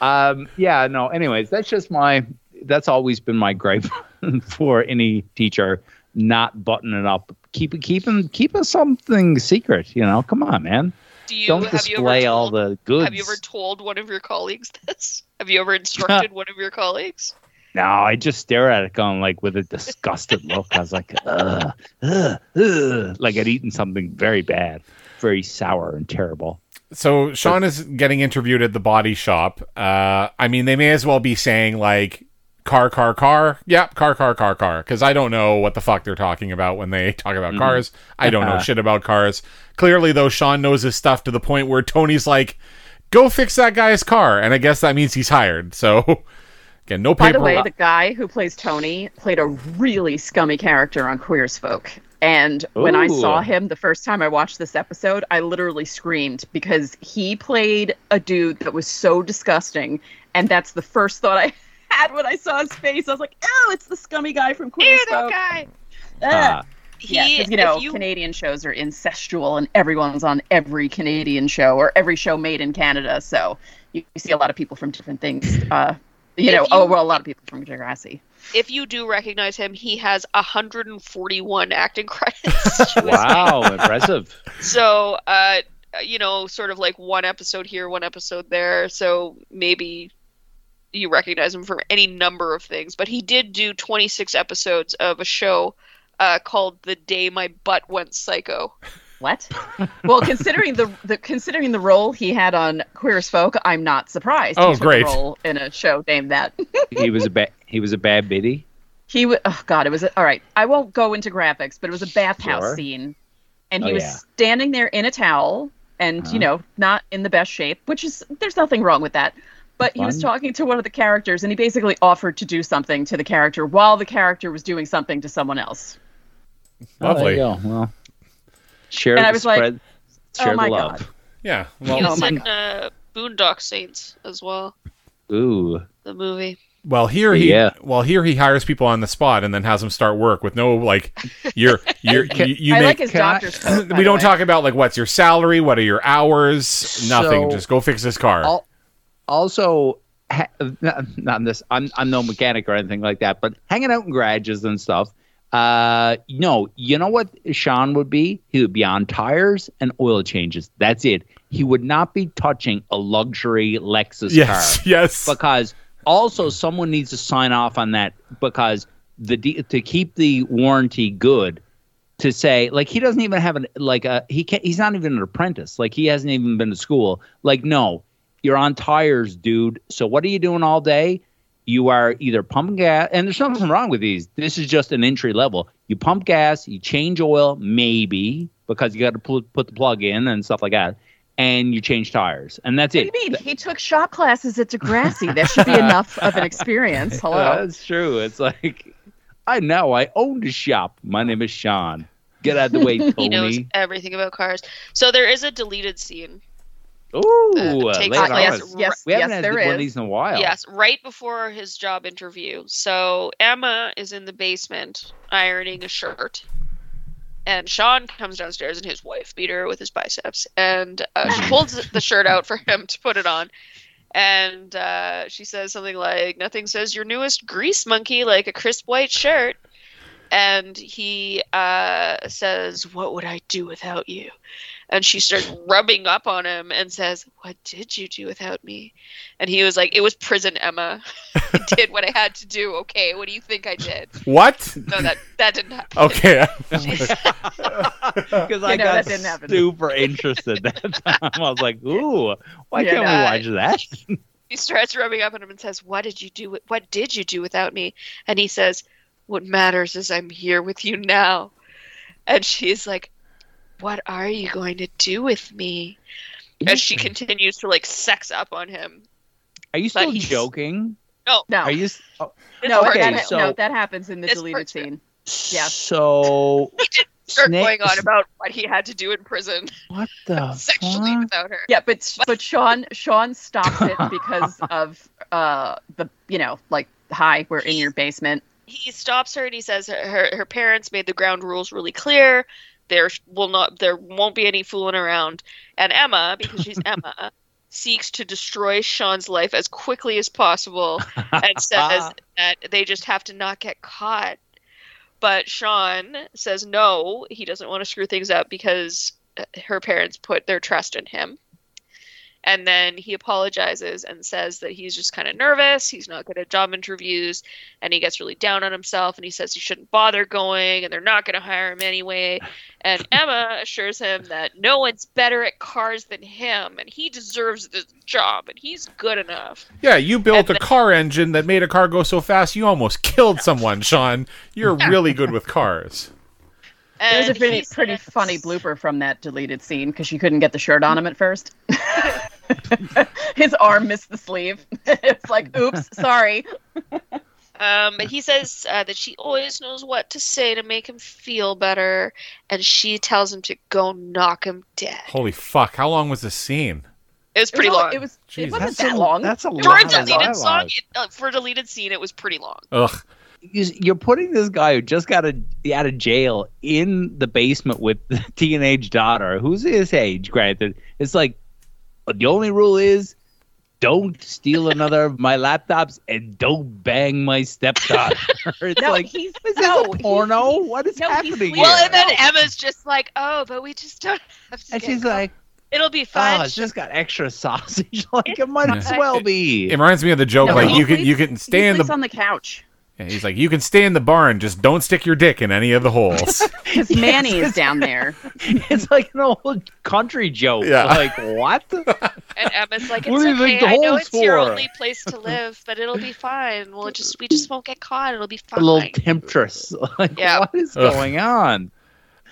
C: Um, yeah, no. Anyways, that's just my. That's always been my gripe for any teacher not buttoning up. Keep keeping keeping something secret. You know, come on, man.
D: Do you
C: Don't
D: have you
C: display all the goods.
D: Have you ever told one of your colleagues this? Have you ever instructed one of your colleagues?
C: No, I just stare at it, going like with a disgusted look. I was like, ugh, ugh, ugh. like I'd eaten something very bad, very sour and terrible.
A: So Sean is getting interviewed at the body shop. Uh, I mean, they may as well be saying like car, car, car. Yep, car, car, car, car. Because I don't know what the fuck they're talking about when they talk about mm-hmm. cars. I don't know shit about cars. Clearly, though, Sean knows his stuff to the point where Tony's like, "Go fix that guy's car," and I guess that means he's hired. So, Again, no
B: By the way, the guy who plays Tony played a really scummy character on Queer as Folk. And when I saw him the first time I watched this episode, I literally screamed because he played a dude that was so disgusting. And that's the first thought I had when I saw his face. I was like, oh, it's the scummy guy from Queer
D: Ew,
B: as
D: that guy.
B: Ah.
C: Ah,
D: He,
B: Yeah, because you know
D: you,
B: Canadian shows are incestual, and everyone's on every Canadian show or every show made in Canada. So you, you see a lot of people from different things. Uh, you
D: If
B: know,
D: you-
B: oh well, a lot of people from Degrassi.
D: if you do recognize him, he has 141 acting credits. to his name.
C: wow, impressive.
D: So, uh, you know, sort of like one episode here, one episode there. So maybe you recognize him from any number of things. But he did do 26 episodes of a show uh, called "The Day My Butt Went Psycho."
B: What? well, considering the, the considering the role he had on Queer as Folk, I'm not surprised.
A: Oh,
B: he took
A: great.
B: A role in a show named that.
C: He was a bad. He was a bad biddy.
B: he was. Oh God, it was a, all right. I won't go into graphics, but it was a bathhouse
C: Sure.
B: scene, and he
C: Oh,
B: was
C: yeah.
B: standing there in a towel, and
C: Uh-huh.
B: you know, not in the best shape, which is there's nothing wrong with that. But he was talking to one of the characters, and he basically offered to do something to the character while the character was doing something to someone else.
C: Oh,
A: Lovely.
C: you go. Well, share
B: And
C: the
B: I was like,
C: spread.
B: oh my
C: the love.
B: God.
A: yeah.
D: He
A: Well,
D: was
B: my
D: in uh, Boondock Saints as well,
C: Ooh,
D: the movie.
A: well, here he.
C: Yeah.
A: Well, here he hires people on the spot and then has them start work with no like. You're you're you, you
B: I
A: make.
B: like his
C: can I-
B: doctor's coat.
A: we don't
B: way.
A: talk about like what's your salary, what are your hours, nothing.
C: So-
A: Just go fix this car.
C: Al- also ha- not, not this I'm I'm no mechanic or anything like that, but hanging out in garages and stuff. Uh, no, you know what Sean would be? He would be on tires and oil changes. That's it. He would not be touching a luxury Lexus
A: yes,
C: car
A: yes.
C: because also someone needs to sign off on that because the to keep the warranty good to say like he doesn't even have an like a he can't he's not even an apprentice like he hasn't even been to school like no you're on tires dude so what are you doing all day you are either pumping gas and there's nothing wrong with these this is just an entry level you pump gas you change oil maybe because you got to put, put the plug in and stuff like that and you change tires and that's
B: What
C: it
B: do you mean? He took shop classes at Degrassi. That should be enough of an experience. Hello.
C: That's true. It's like I know I owned a shop. My name is Sean. Get out of the way, Tony.
D: He knows everything about cars. So there is a deleted scene.
C: Ooh,
D: Uh, takes
C: lay
B: Uh,
C: on
D: place
B: yes, yes,
C: We haven't
B: yes,
C: had
B: there
C: one of
B: is.
C: these in a while.
D: Yes, right before his job interview. So Emma is in the basement ironing a shirt. And Sean comes downstairs and his wife beat her with his biceps. And uh, she pulls the shirt out for him to put it on. And uh, she says something like, Nothing says your newest grease monkey like a crisp white shirt. And he uh, says, What would I do without you? And she starts rubbing up on him and says, What did you do without me? And he was like, It was prison, Emma. I did what I had to do. Okay, what do you think I did?
A: what?
D: No, that that didn't happen.
A: Okay.
C: Because I
B: You know,
C: got
B: that didn't happen.
C: super interested that time. I was like, "Ooh, why
B: Yeah,
C: can't
D: no.
C: we watch that?"
D: He starts rubbing up on him and says, "What did you do? What did you do without me?" And he says, "What matters is I'm here with you now." And she's like, "What are you going to do with me?" As she continues to like sex up on him.
C: Are you still
D: he's-
C: joking?
B: No,
C: Are you? s- oh,
B: no,
C: okay,
B: that,
D: two.
B: ha- no,
C: so-
B: that happens in the
D: It's
B: deleted
D: part
B: scene. Yeah.
C: So
D: Start
C: Snake-
D: going on about what he had to do in prison
C: what the
D: sexually
C: fuck?
D: without her.
B: Yeah, but but Sean Sean stops it because of uh the you know like hi we're in your basement.
D: he stops her and he says her her parents made the ground rules really clear. There will not there won't be any fooling around. And Emma, because she's Emma, seeks to destroy Sean's life as quickly as possible and says that they just have to not get caught. But Sean says no, he doesn't want to screw things up because her parents put their trust in him. And then he apologizes and says that he's just kind of nervous. He's not good at job interviews. And he gets really down on himself. And he says he shouldn't bother going. And they're not going to hire him anyway. And Emma assures him that no one's better at cars than him. And he deserves this job. And he's good enough.
A: Yeah, you built a
D: then-
A: car engine that made a car go so fast you almost killed someone, Sean. You're really good with cars.
B: There's a pretty
D: he
B: pretty funny blooper from that deleted scene because she couldn't get the shirt on him at first. His arm missed the sleeve. it's like, oops, sorry.
D: Um, but he says uh, that she always knows what to say to make him feel better, and she tells him to go knock him dead.
A: Holy fuck! How long was this scene?
D: It was pretty
B: it was,
D: long.
B: It was.
A: Jesus.
B: It wasn't
C: That's
B: that
C: a,
B: long.
C: That's a
D: for a
C: lot of
D: deleted song, it, uh, for a deleted scene, it was pretty long.
A: Ugh.
C: You- You're putting this guy who just got a, out of jail in the basement with the teenage daughter, who's his age, granted. It's like the only rule is don't steal another of my laptops and don't bang my stepdaughter. it's
B: no,
C: like
B: he's
C: is this
B: no,
C: a
B: he's-
C: porno? what is
B: no,
C: happening
B: sleeping.
C: here?
D: Well, and then Emma's just like, "Oh, but we just don't have to."
C: and she's
D: caught.
C: like,
D: "It'll be fun.
C: "Oh,
D: ah,
C: it's just got extra sausage. like it might
A: Yeah.
C: as well be."
A: It reminds me of the joke
B: No,
A: like you can you can stay in the.
B: on the couch
A: Yeah, he's like you can stay in the barn, just don't stick your dick in any of the holes.
B: because Manny is down there.
C: it's like an old country joke.
A: Yeah.
C: Like what?
D: And Emma's like,
C: What
D: "It's
C: do you
D: okay.
C: think the
D: I know
C: hole's
D: it's your
C: for?"
D: only place to live, but it'll be fine. We'll just we just won't get caught. It'll be
C: a
D: fine."
C: little temptress. Like
D: Yeah.
C: what is
A: Ugh.
C: going on?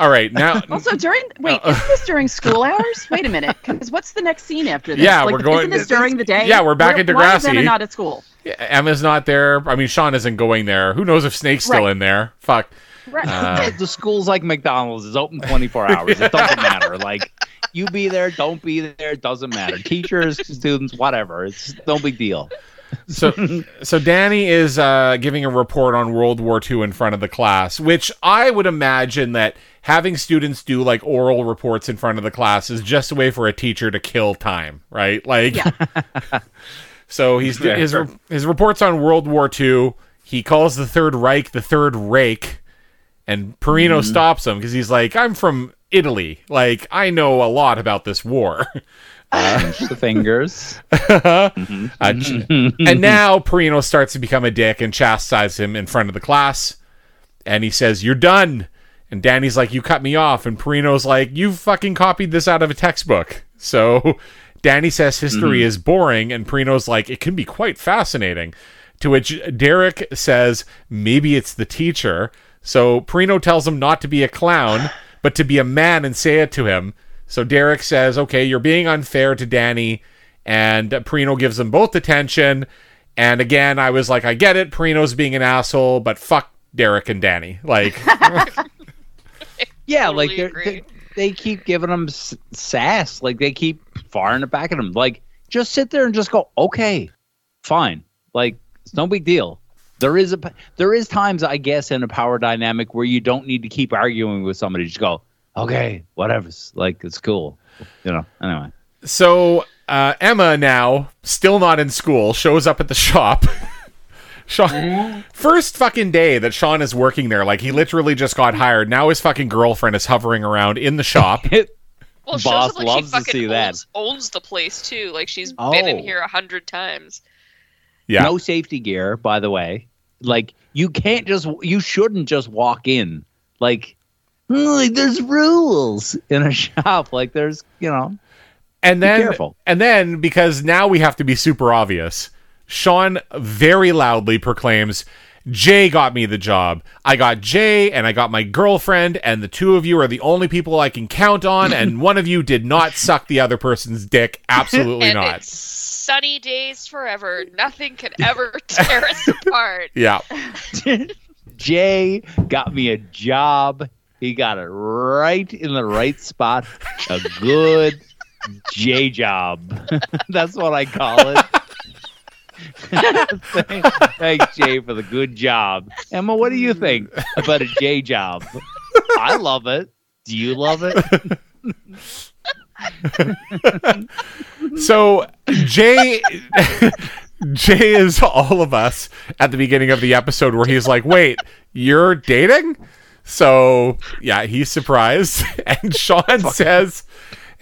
A: All right, now
B: Also, during wait,
A: Oh.
B: isn't this during school hours? Wait a minute, because what's the next scene after this?
A: Yeah,
B: Like,
A: we're going-
B: Isn't this during the day?
A: Yeah, we're back
B: Where-
A: in
B: Why is Emma not at school?
A: Yeah, Emma's not there. I mean, Sean isn't going there. Who knows if Snake's still in there? Fuck.
B: Right.
A: Uh,
C: the school's like McDonald's. It's open 24 hours. It doesn't matter. Like you be there, don't be there, it doesn't matter. Teachers, students, whatever. It's no big deal.
A: So, so Danny is uh, giving a report on World War II in front of the class, which I would imagine that having students do like oral reports in front of the class is just a way for a teacher to kill time, right? Like,
B: Yeah.
A: so he's
C: Fair.
A: his his reports on World War II. He calls the Third Reich the Third Rake, and Perino mm-hmm. stops him because he's like, "I'm from Italy. Like, I know a lot about this war."
C: Uh, Pinch the fingers.
A: Uh, and now Perino starts to become a dick and chastises him in front of the class. And he says, You're done. And Danny's like, You cut me off. And Perino's like, You fucking copied this out of a textbook. So Danny says history mm-hmm. is boring. And Perino's like, It can be quite fascinating. To which Derek says, Maybe it's the teacher. So Perino tells him not to be a clown, but to be a man and say it to him. So Derek says, Okay, you're being unfair to Danny and Perino gives them both attention. And again, I was like, I get it, Perino's being an asshole, but fuck Derek and Danny. Like,
C: Yeah,
D: Totally
C: like they're,
D: agree.
C: they they keep giving them s- sass. Like they keep firing it back at them. Like just sit there and just go, okay, fine. Like it's no big deal. There is a there is times I guess in a power dynamic where you don't need to keep arguing with somebody. Just go, okay, whatever. Like it's cool. You know. Anyway.
A: so uh, Emma now, still not in school, shows up at the shop. Sean, first fucking day that Sean is working there, like he literally just got hired. Now his fucking girlfriend is hovering around in the shop.
D: Well, it shows
C: Boss
D: like
C: loves
D: she
C: to
D: fucking
C: see that.
D: owns, owns the place too. Like she's been in
C: Oh.
D: here a hundred times.
A: Yeah.
C: No safety gear, by the way. Like you can't just you shouldn't just walk in. Like like there's rules in a shop. Like there's you know
A: and then
C: careful.
A: and then because now we have to be super obvious sean very loudly proclaims jay got me the job i got jay and i got my girlfriend and the two of you are the only people i can count on and one of you did not suck the other person's dick absolutely
D: and
A: not
D: it's sunny days forever. Nothing can ever tear us apart.
A: yeah
C: Jay got me a job. He got it right in the right spot. A good J job. That's what I call it. Thanks, Jay, for the good job. Emma, what do you think about a J job? I love it. Do you love it?
A: so jay jay is all of us at the beginning of the episode where he's like wait you're dating so yeah he's surprised and sean says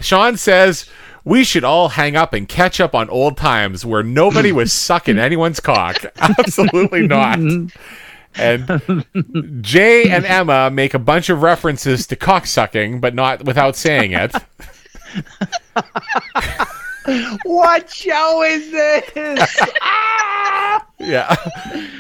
A: sean says we should all hang up and catch up on old times where nobody was sucking anyone's cock. Absolutely not. And jay and emma make a bunch of references to cock sucking but not without saying it
C: what show is this?
A: Yeah,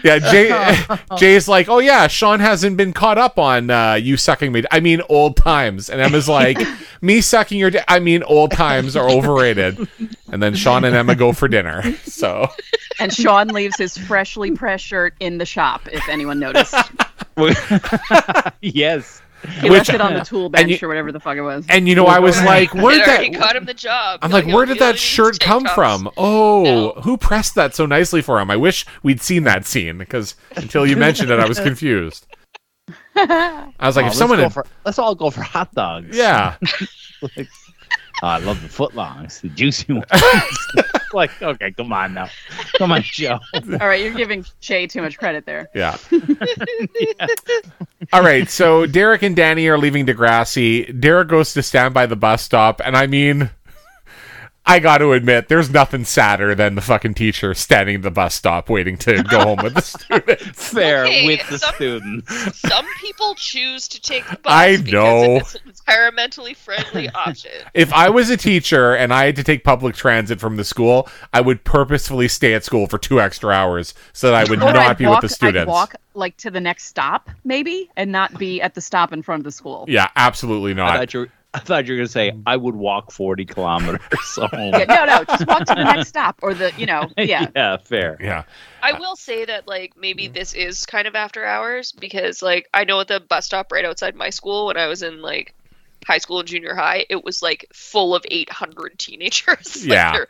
A: yeah. Jay, Jay's like, oh yeah, Sean hasn't been caught up on uh, you sucking me. I mean, old times. And Emma's like, me sucking your. Di- I mean, old times are overrated. and then Sean and Emma go for dinner. So
B: And Sean leaves his freshly pressed shirt in the shop, if anyone noticed.
C: yes.
B: He
A: Which-
B: left it on the tool bench
A: you-
B: or whatever the fuck it was.
A: and you know I was like, where did
D: already
A: that?
D: got him the job.
A: I'm
D: Now
A: like, where did that
D: on his
A: shirt come
D: TikToks.
A: from? Oh,
D: No.
A: who pressed that so nicely for him? I wish we'd seen that scene because until you mentioned it, I was confused. I was like,
C: Oh,
A: if
C: let's
A: someone had,
C: for, let's all go for hot dogs.
A: yeah,
C: Like, oh, I love the footlongs, the juicy ones. Like, okay, come on now. Come on, Joe.
B: All right, you're giving Shay too much credit there.
A: yeah. All right, so Derek and Danny are leaving Degrassi. Derek goes to stand by the bus stop, and I mean, I got to admit, there's nothing sadder than the fucking teacher standing at the bus stop waiting to go home with the students.
C: Fair
D: Okay,
C: with the
D: some-
C: students.
D: Some people choose to take the bus
A: I
D: because
A: know.
D: it's an environmentally friendly option.
A: If I was a teacher and I had to take public transit from the school, I would purposefully stay at school for two extra hours so that I would
B: Or
A: not
B: I'd
A: be
B: walk,
A: with the students.
B: I'd walk like to the next stop, maybe, and not be at the stop in front of the school.
A: Yeah, absolutely
C: I
A: not.
C: thought you were, I thought you were gonna say mm. I would walk forty kilometers home.
B: Yeah, no, no, just walk to the next stop or the, you know, yeah.
C: yeah, fair.
A: Yeah.
D: I will say that like maybe mm. this is kind of after hours because like I know at the bus stop right outside my school when I was in like high school and junior high, it was like full of 800 teenagers. Like,
A: Yeah.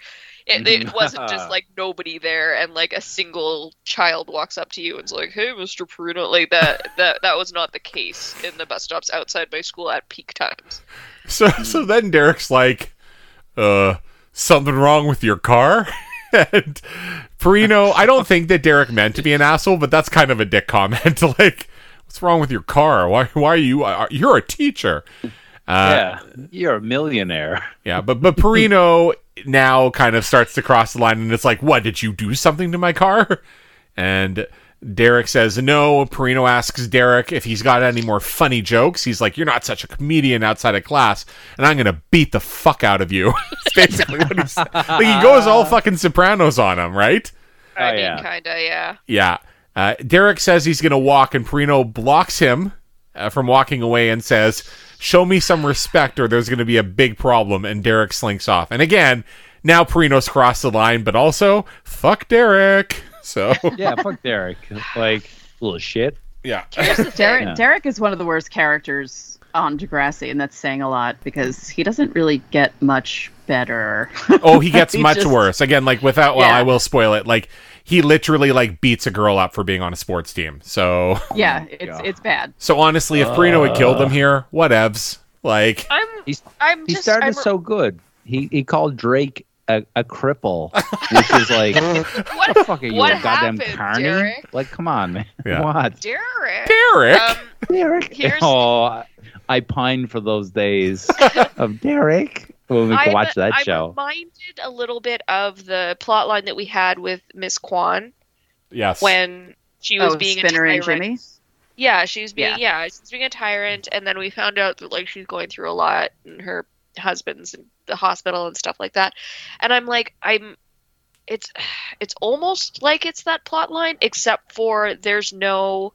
D: There- It, it wasn't just like nobody there and like a single child walks up to you and's like, "Hey, Mr. Perino," like that. That that was not the case in the bus stops outside my school at peak times.
A: So so then Derek's like, uh, something wrong with your car? and Perino, I don't think that Derek meant to be an asshole, but that's kind of a dick comment. like, what's wrong with your car? Why why are you uh, you're a teacher? Uh,
C: yeah, you're a millionaire.
A: Yeah, but but Perino now kind of starts to cross the line, and it's like, "What did you do something to my car?" And Derek says no. Perino asks Derek if he's got any more funny jokes. He's like, "You're not such a comedian outside of class, and I'm gonna beat the fuck out of you." It's basically what he's like. He goes all fucking Sopranos on him, right?
D: I
C: Oh,
D: mean,
C: yeah.
D: kinda, yeah.
A: Yeah. Uh, Derek says he's going to walk, and Perino blocks him uh, from walking away and says, Show me some respect, or there's going to be a big problem. And Derek slinks off. And again, now Perino's crossed the line, but also, fuck Derek. So,
C: Yeah, fuck Derek. Like little shit.
A: yeah.
B: Derek,
C: Yeah.
B: Derek is one of the worst characters on Degrassi, and that's saying a lot because he doesn't really get much better.
A: Oh, he gets
B: He
A: much
B: just-
A: worse. Again, like without, well,
B: Yeah.
A: I will spoil it. Like, he literally like beats a girl up for being on a sports team. So,
B: yeah, it's
C: God.
B: it's bad.
A: so honestly, if Perino had killed him here, whatevs. Like,
D: I'm
C: He's-
D: I'm
C: He
D: just
C: started
D: I'm,
C: so good. He he called Drake a, a cripple, which is like,
D: what
C: the fuck are you, a goddamn
D: happened,
C: carny?
D: Derek?
C: Like, come on, man.
A: Yeah.
C: What?
D: Derek.
A: Derek.
D: Um,
C: Derek.
D: Here's-
C: Oh, I pine for those days of Derek when we can
D: I'm,
C: watch that
D: I'm
C: show.
D: reminded a little bit of the plot line that we had with Miss Kwan
A: yes.
D: when she was
B: Oh,
D: being
B: Spinner
D: a
B: and
D: tyrant.
B: Jimmy.
D: Yeah, she was being yeah. she's being a tyrant, and then we found out that like she's going through a lot, and her husband's in the hospital and stuff like that. And I'm like, I'm, it's, it's almost like it's that plot line, except for there's no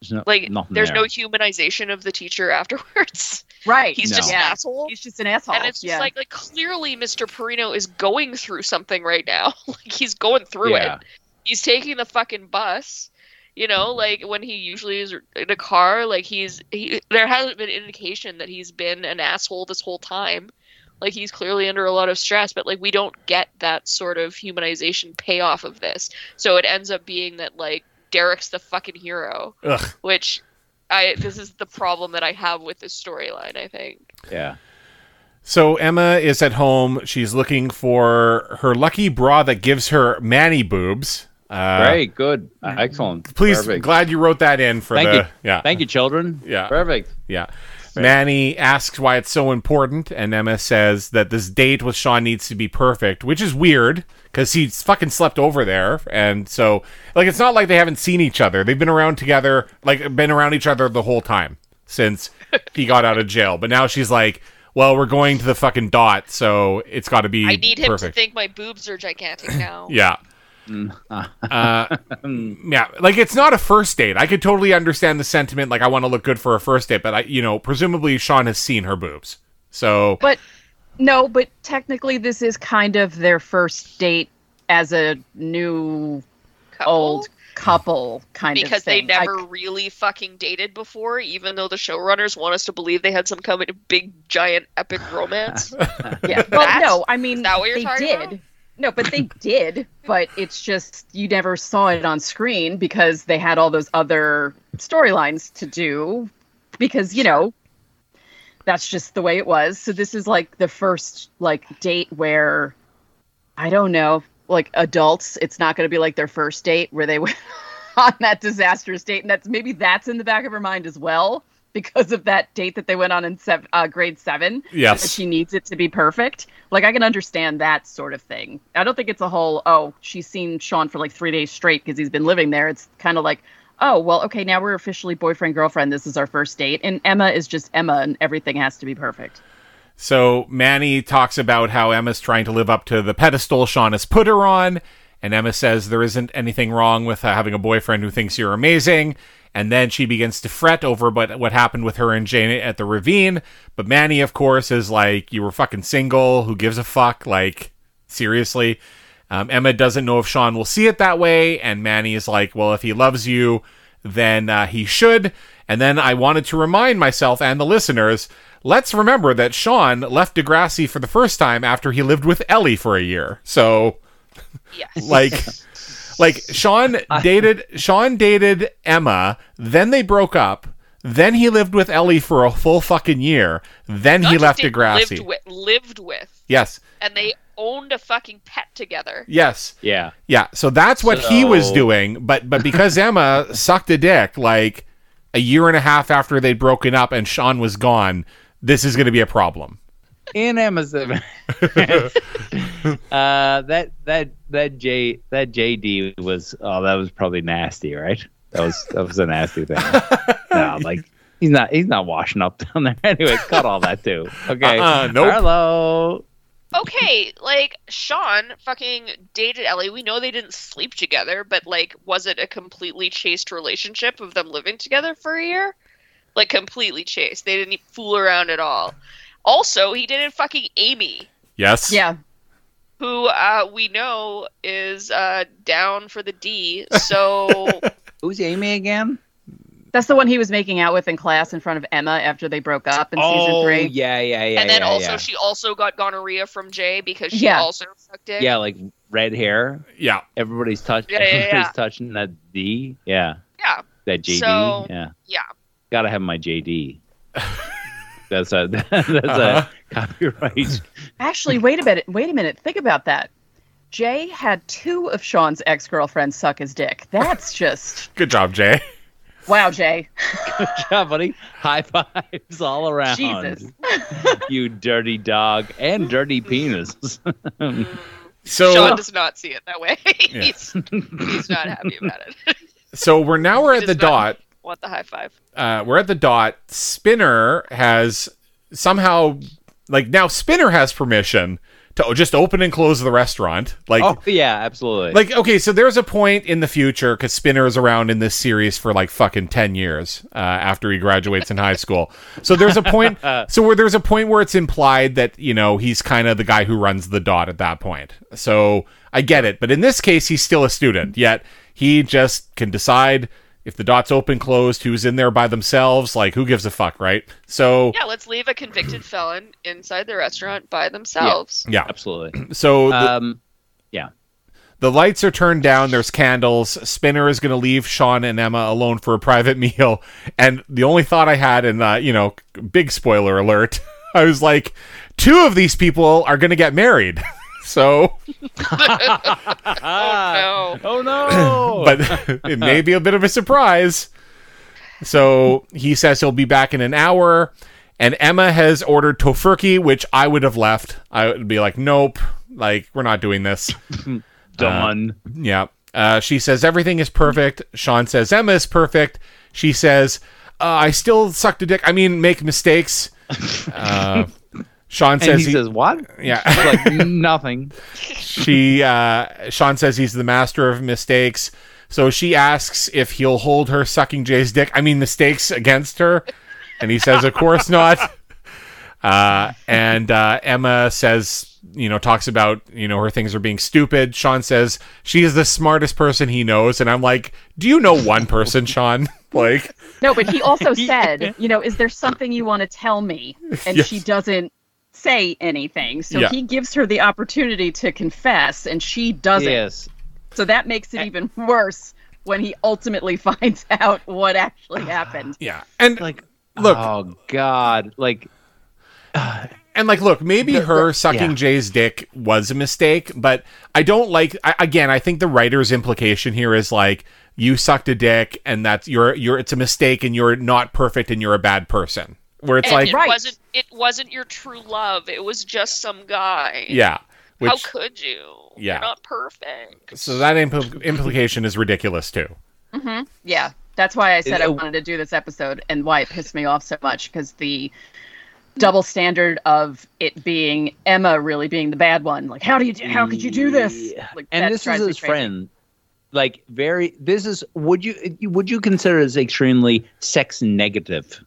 C: There's no,
D: like
C: nothing
D: there's
C: there.
D: no humanization of the teacher afterwards.
B: Right.
D: He's
C: No.
D: just
B: yeah.
D: an asshole.
B: He's just an asshole.
D: and it's just
B: yeah.
D: like like clearly Mr. Perino is going through something right now. like he's going through
C: Yeah.
D: it. He's taking the fucking bus. You know, like when he usually is in a car, like he's he there hasn't been indication that he's been an asshole this whole time. Like he's clearly under a lot of stress, but like we don't get that sort of humanization payoff of this. So it ends up being that like Derek's the fucking hero,
A: Ugh.
D: which I this is the problem that I have with this storyline, I think.
C: Yeah.
A: So Emma is at home. She's looking for her lucky bra that gives her manny boobs. Uh,
C: Great. Good. Excellent.
A: Please,
C: Perfect.
A: glad you wrote that in for
C: Thank
A: the
C: you.
A: yeah
C: Thank you, children.
A: Yeah.
C: Perfect.
A: yeah. Manny asks why it's so important, and Emma says that this date with Sean needs to be perfect, which is weird because he's fucking slept over there, and so like it's not like they haven't seen each other. They've been around together, like been around each other the whole time since he got out of jail. But now she's like, well, we're going to the fucking dot, so it's got to be
D: I need him
A: perfect.
D: to think my boobs are gigantic now.
A: Yeah. Uh, yeah, like it's not a first date. I could totally understand the sentiment. Like I want to look good for a first date, but I, you know, presumably Sean has seen her boobs. So
B: But No, but technically, this is kind of their first date as a new
D: Couple?
B: old couple kind
D: because
B: of
D: they
B: thing. I-
D: never really fucking dated before, even though the showrunners want us to believe they had some kind of big, giant, epic romance.
B: yeah. Well, no, I mean
D: that what you're
B: they did.
D: about?
B: No, but they did. But it's just you never saw it on screen because they had all those other storylines to do. Because you know, that's just the way it was. So this is like the first like date where I don't know, like adults. It's not going to be like their first date where they went on that disastrous date, and that's maybe that's in the back of her mind as well because of that date that they went on in sev- uh, grade seven
A: Yes.
B: she needs it to be perfect. Like I can understand that sort of thing. I don't think it's a whole oh she's seen Sean for like three days straight because he's been living there. It's kind of like oh well okay now we're officially boyfriend girlfriend. This is our first date, and Emma is just Emma, and everything has to be perfect.
A: So Manny talks about how Emma's trying to live up to the pedestal Sean has put her on, and Emma says there isn't anything wrong with uh, having a boyfriend who thinks you're amazing. And then she begins to fret over but what happened with her and Jay at the ravine. But Manny, of course, is like, "You were fucking single. Who gives a fuck?" Like, seriously. Um, Emma doesn't know if Sean will see it that way, and Manny is like, "Well, if he loves you, then uh, he should." And then I wanted to remind myself and the listeners let's remember that Sean left Degrassi for the first time after he lived with Ellie for a year. So,
D: Yes.
A: like, like Sean dated Sean dated Emma, then they broke up. Then he lived with Ellie for a full fucking year. Then
D: Not
A: he left
D: did-
A: Degrassi.
D: Lived with, lived with,
A: yes,
D: and they owned a fucking pet together.
A: yes.
C: Yeah.
A: Yeah, so that's what he was doing, but but because Emma sucked a dick like a year and a half after they'd broken up and Sean was gone, this is going to be a problem.
C: in Amazon. uh, that that that J that JD was oh that was probably nasty, right? That was that was a nasty thing. no, like he's not he's not washing up down there. Anyway, cut all that too. Okay.
A: Uh-uh, nope.
C: Hello.
D: Okay, like Sean fucking dated Ellie. We know they didn't sleep together, but like, was it a completely chaste relationship of them living together for a year? Like completely chaste. They didn't fool around at all. Also, he dated fucking Amy,
A: Yes.
B: Yeah,
D: who uh, we know is uh, down for the D. So
C: Who's Amy again?
B: That's the one he was making out with in class in front of Emma after they broke up in season
C: oh
B: three.
C: yeah yeah yeah.
D: and then
C: yeah,
D: also
C: yeah.
D: she also got gonorrhea from Jay because she
B: Yeah.
D: also sucked it.
C: yeah like red hair.
A: Yeah.
C: Everybody's touching
D: Yeah, yeah,
C: everybody's
D: yeah.
C: touching that D. Yeah.
D: Yeah.
C: That JD.
D: So-
C: yeah.
D: Yeah.
C: Gotta have my JD. That's a that's
A: Uh-huh.
C: a copyright.
B: Actually, wait a minute. Wait a minute. Think about that. Jay had two of Sean's ex girlfriends suck his dick. That's just
A: Good job, Jay.
B: Wow, Jay.
C: Good job, buddy. High fives all around.
B: Jesus.
C: you dirty dog and dirty penis.
A: So
D: Sean does not see it that way. he's, he's not happy about it.
A: so we're now we're at the dot.
D: Want the high five?
A: Uh, we're at the dot. Spinner has somehow like now Spinner has permission to just open and close the restaurant. Like
C: oh yeah, absolutely.
A: Like, okay, so there's a point in the future because Spinner is around in this series for like fucking 10 years uh, after he graduates in high school. So there's a point, so where there's a point where it's implied that, you know, he's kind of the guy who runs the dot at that point. So I get it. But in this case, he's still a student, yet he just can decide if the dot's open, closed, who's in there by themselves. Like, who gives a fuck, right? So,
D: Yeah, let's leave a convicted felon inside the restaurant by themselves.
A: yeah.
C: absolutely.
A: So the,
C: Um,
A: The lights are turned down. There's candles. Spinner is going to leave Sean and Emma alone for a private meal. And the only thought I had, and uh, you know, big spoiler alert, I was like, two of these people are going to get married. so,
D: Oh no.
C: oh no!
A: but it may be a bit of a surprise. So he says he'll be back in an hour. And Emma has ordered tofurkey, which I would have left. I would be like, nope, like we're not doing this.
C: done.
A: Yeah. Uh, she says everything is perfect. Sean says Emma is perfect. She says, uh, I still suck a dick. I mean, make mistakes. Sean
C: and
A: says
C: he,
A: he,
C: says what?
A: yeah.
C: It's like nothing.
A: she uh, Sean says he's the master of mistakes. So she asks if he'll hold her sucking Jay's dick. I mean, mistakes against her, and he says, of course not. Uh, and uh, Emma says, you know, talks about, you know, her things are being stupid. Sean says she is the smartest person he knows. And I'm like, do you know one person, Sean? like,
B: No, but he also said, you know, is there something you want to tell me? And
A: Yes.
B: she doesn't say anything. So
A: Yeah.
B: he gives her the opportunity to confess, and she doesn't.
C: Yes.
B: So that makes it even worse when he ultimately finds out what actually uh, happened.
A: yeah. And
C: Like,
A: Look.
C: Oh God. Like,
A: And like, look, maybe
C: The-
A: her sucking
C: yeah.
A: Jay's dick was a mistake, but I don't like. I, again, I think the writer's implication here is like you sucked a dick, and that's you're you're it's a mistake, and you're not perfect, and you're a bad person. Where it's
D: and
A: like,
D: it
B: Right.
D: wasn't it wasn't your true love. It was just some guy.
A: yeah, which
D: How could you?
A: Yeah.
D: You're not perfect.
A: so that impl- implication is ridiculous too. Mm-hmm.
B: Yeah, that's why I said I wanted to do this episode and why it pissed me off so much because the double standard of it being Emma really being the bad one. Like, how do you do, how could you do this? Like,
C: and this is
B: drives
C: his
B: crazy.
C: friend. Like, very. This is. Would you would you consider this extremely sex negative?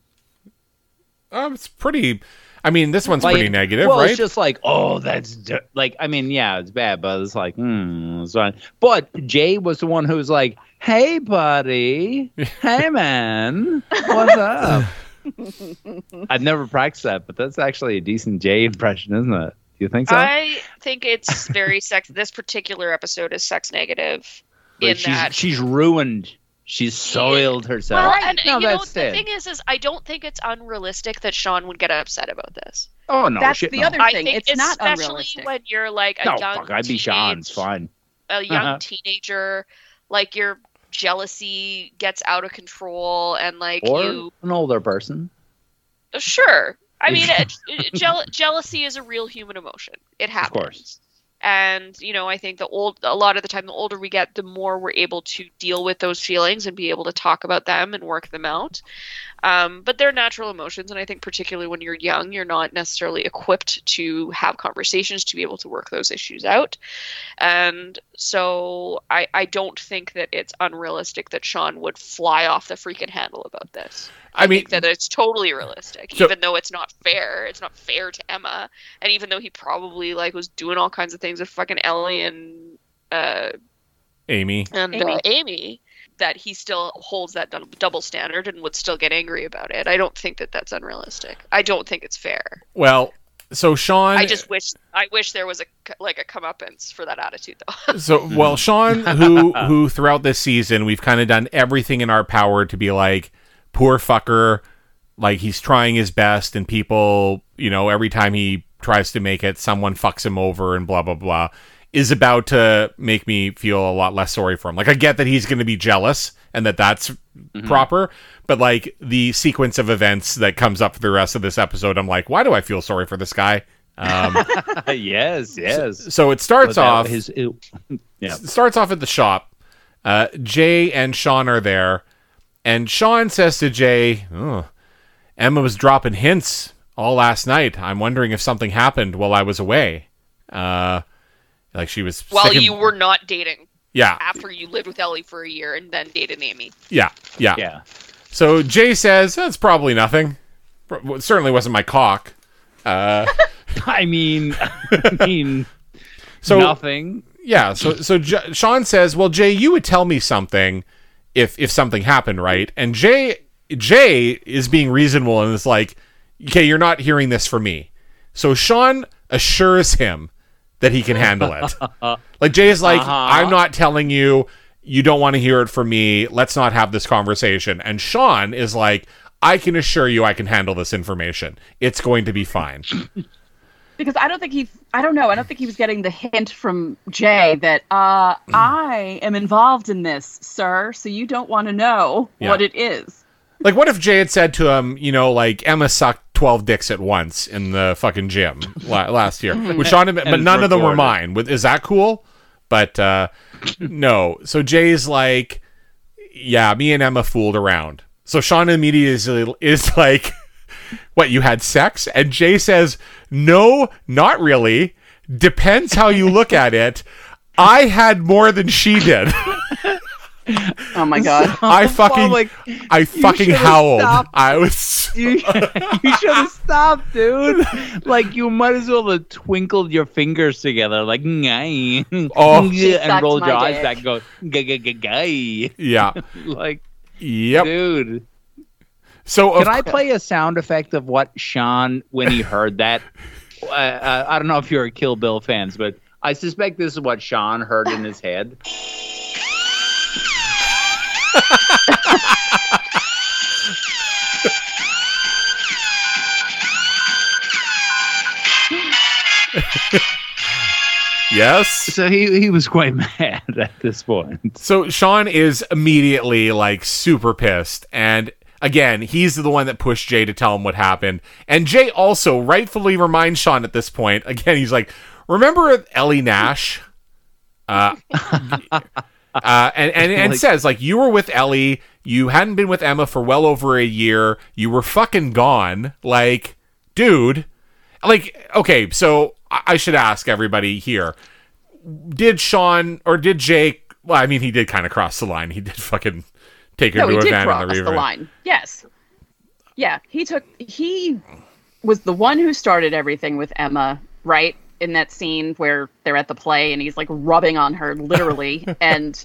A: Um, it's pretty. I mean, this one's
C: Like,
A: pretty negative,
C: well,
A: right?
C: it's just like, oh, that's di- like, I mean, yeah, it's bad, but it's like, hmm, it's fine. But Jay was the one who was like, hey, buddy, hey, man, what's up? I've never practiced that, but that's actually a decent Jay impression, isn't it? Do you think so?
D: I think it's very sex. This particular episode is sex negative
C: Like,
D: in
C: she's,
D: that.
C: she's ruined. She's soiled herself.
D: well, and
C: No,
D: you know the
C: it.
D: thing is, is I don't think it's unrealistic that Sean would get upset about this.
C: oh no,
B: That's
C: shit,
B: the
C: no.
B: other
D: I
B: thing.
D: think
B: It's not
D: especially
B: unrealistic.
D: when you're like a
C: No,
D: young
C: fuck, I'd be Sean. It's fine.
D: a young
C: Uh-huh.
D: teenager, like your jealousy gets out of control, and like
C: Or
D: you
C: an older person.
D: Sure. I mean, it, it- jealousy is a real human emotion. It happens.
C: course.
D: And you know, I think the old a lot of the time, the older we get, the more we're able to deal with those feelings and be able to talk about them and work them out. Um, but they're natural emotions, and I think particularly when you're young, you're not necessarily equipped to have conversations to be able to work those issues out. And so, I I don't think that it's unrealistic that Sean would fly off the freaking handle about this.
A: I mean,
D: think that it's totally realistic,
A: So-
D: even though it's not fair. It's not fair to Emma, and even though he probably like was doing all kinds of things with fucking Ellie and uh,
A: Amy.
D: and
B: Amy.
D: Uh, Amy, that he still holds that double standard and would still get angry about it. I don't think that that's unrealistic. I don't think it's fair.
A: Well, so Sean.
D: I just wish I wish there was a like a comeuppance for that attitude though.
A: So hmm. well, Sean, who who throughout this season we've kind of done everything in our power to be like poor fucker, like he's trying his best, and people, you know, every time he tries to make it, someone fucks him over, and blah blah blah, is about to make me feel a lot less sorry for him. Like I get that he's going to be jealous and that that's proper, but like the sequence of events that comes up for the rest of this episode, I'm like, why do I feel sorry for this guy? Um,
C: yes, yes.
A: so it starts off
C: his, yeah.
A: starts off at the shop. Uh, Jay and Sean are there, and Sean says to Jay, "Oh, "Emma was dropping hints all last night. I'm wondering if something happened while I was away. Uh, like she was
D: While
A: sticking-
D: you were not dating
A: yeah,
D: after you lived with Ellie for a year and then dated Amy.
A: yeah, yeah,
C: Yeah.
A: So Jay says that's probably nothing. Pro- It certainly wasn't my cock. Uh,
C: I mean, I mean,
A: so
C: nothing.
A: yeah so so J- sean says well jay you would tell me something if if something happened right and jay jay is being reasonable and is like okay you're not hearing this from me so sean assures him that he can handle it. Like jay is like
C: Uh-huh.
A: i'm not telling you you don't want to hear it from me. Let's not have this conversation. And sean is like i can assure you i can handle this information. It's going to be fine.
B: Because I don't think he I don't know, I don't think he was getting the hint from Jay that uh I am involved in this, sir, so you don't want to know
A: Yeah.
B: what it is.
A: Like, what if Jay had said to him, you know, like Emma sucked twelve dicks at once in the fucking gym la- last year, which Sean, but none of them were mine. With- Is that cool? But uh, no. So Jay's like, yeah, me and Emma fooled around. So Sean immediately is like, what? You had sex? And Jay says, no, not really. Depends how you look at it. I had more than she did.
B: Oh my god.
A: I fucking,
C: like,
A: I fucking howled.
C: stopped.
A: I was.
C: you, you should have stopped, dude. Like you might as well have twinkled your fingers together, like "Ngai."
A: Oh.
C: And
B: sucked
C: rolled
B: my
C: your eyes back, and go "Gay, gay, gay, gay."
A: Yeah.
C: Like,
A: Yep.
C: dude.
A: So
C: Can I play a sound effect of what Sean when he heard that? Uh, uh, I don't know if you're a Kill Bill fans, but I suspect this is what Sean heard in his head.
A: yes.
C: So he he was quite mad at this point.
A: So Sean is immediately like super pissed. And again, he's the one that pushed Jay to tell him what happened. And Jay also rightfully reminds Sean at this point. Again, he's like, Remember Ellie Nash? Uh, uh, and and, and
C: Like-
A: says like you were with Ellie, you hadn't been with Emma for well over a year, you were fucking gone, like, dude, like, okay, so I should ask everybody here, did Sean or did Jay? Well, I mean, he did kind of cross the line. He did fucking take her
B: No,
A: to
B: he
A: a van on the
B: the, line. Yes. Yeah, he took he was the one who started everything with Emma, right? In that scene where they're at the play and he's like rubbing on her literally and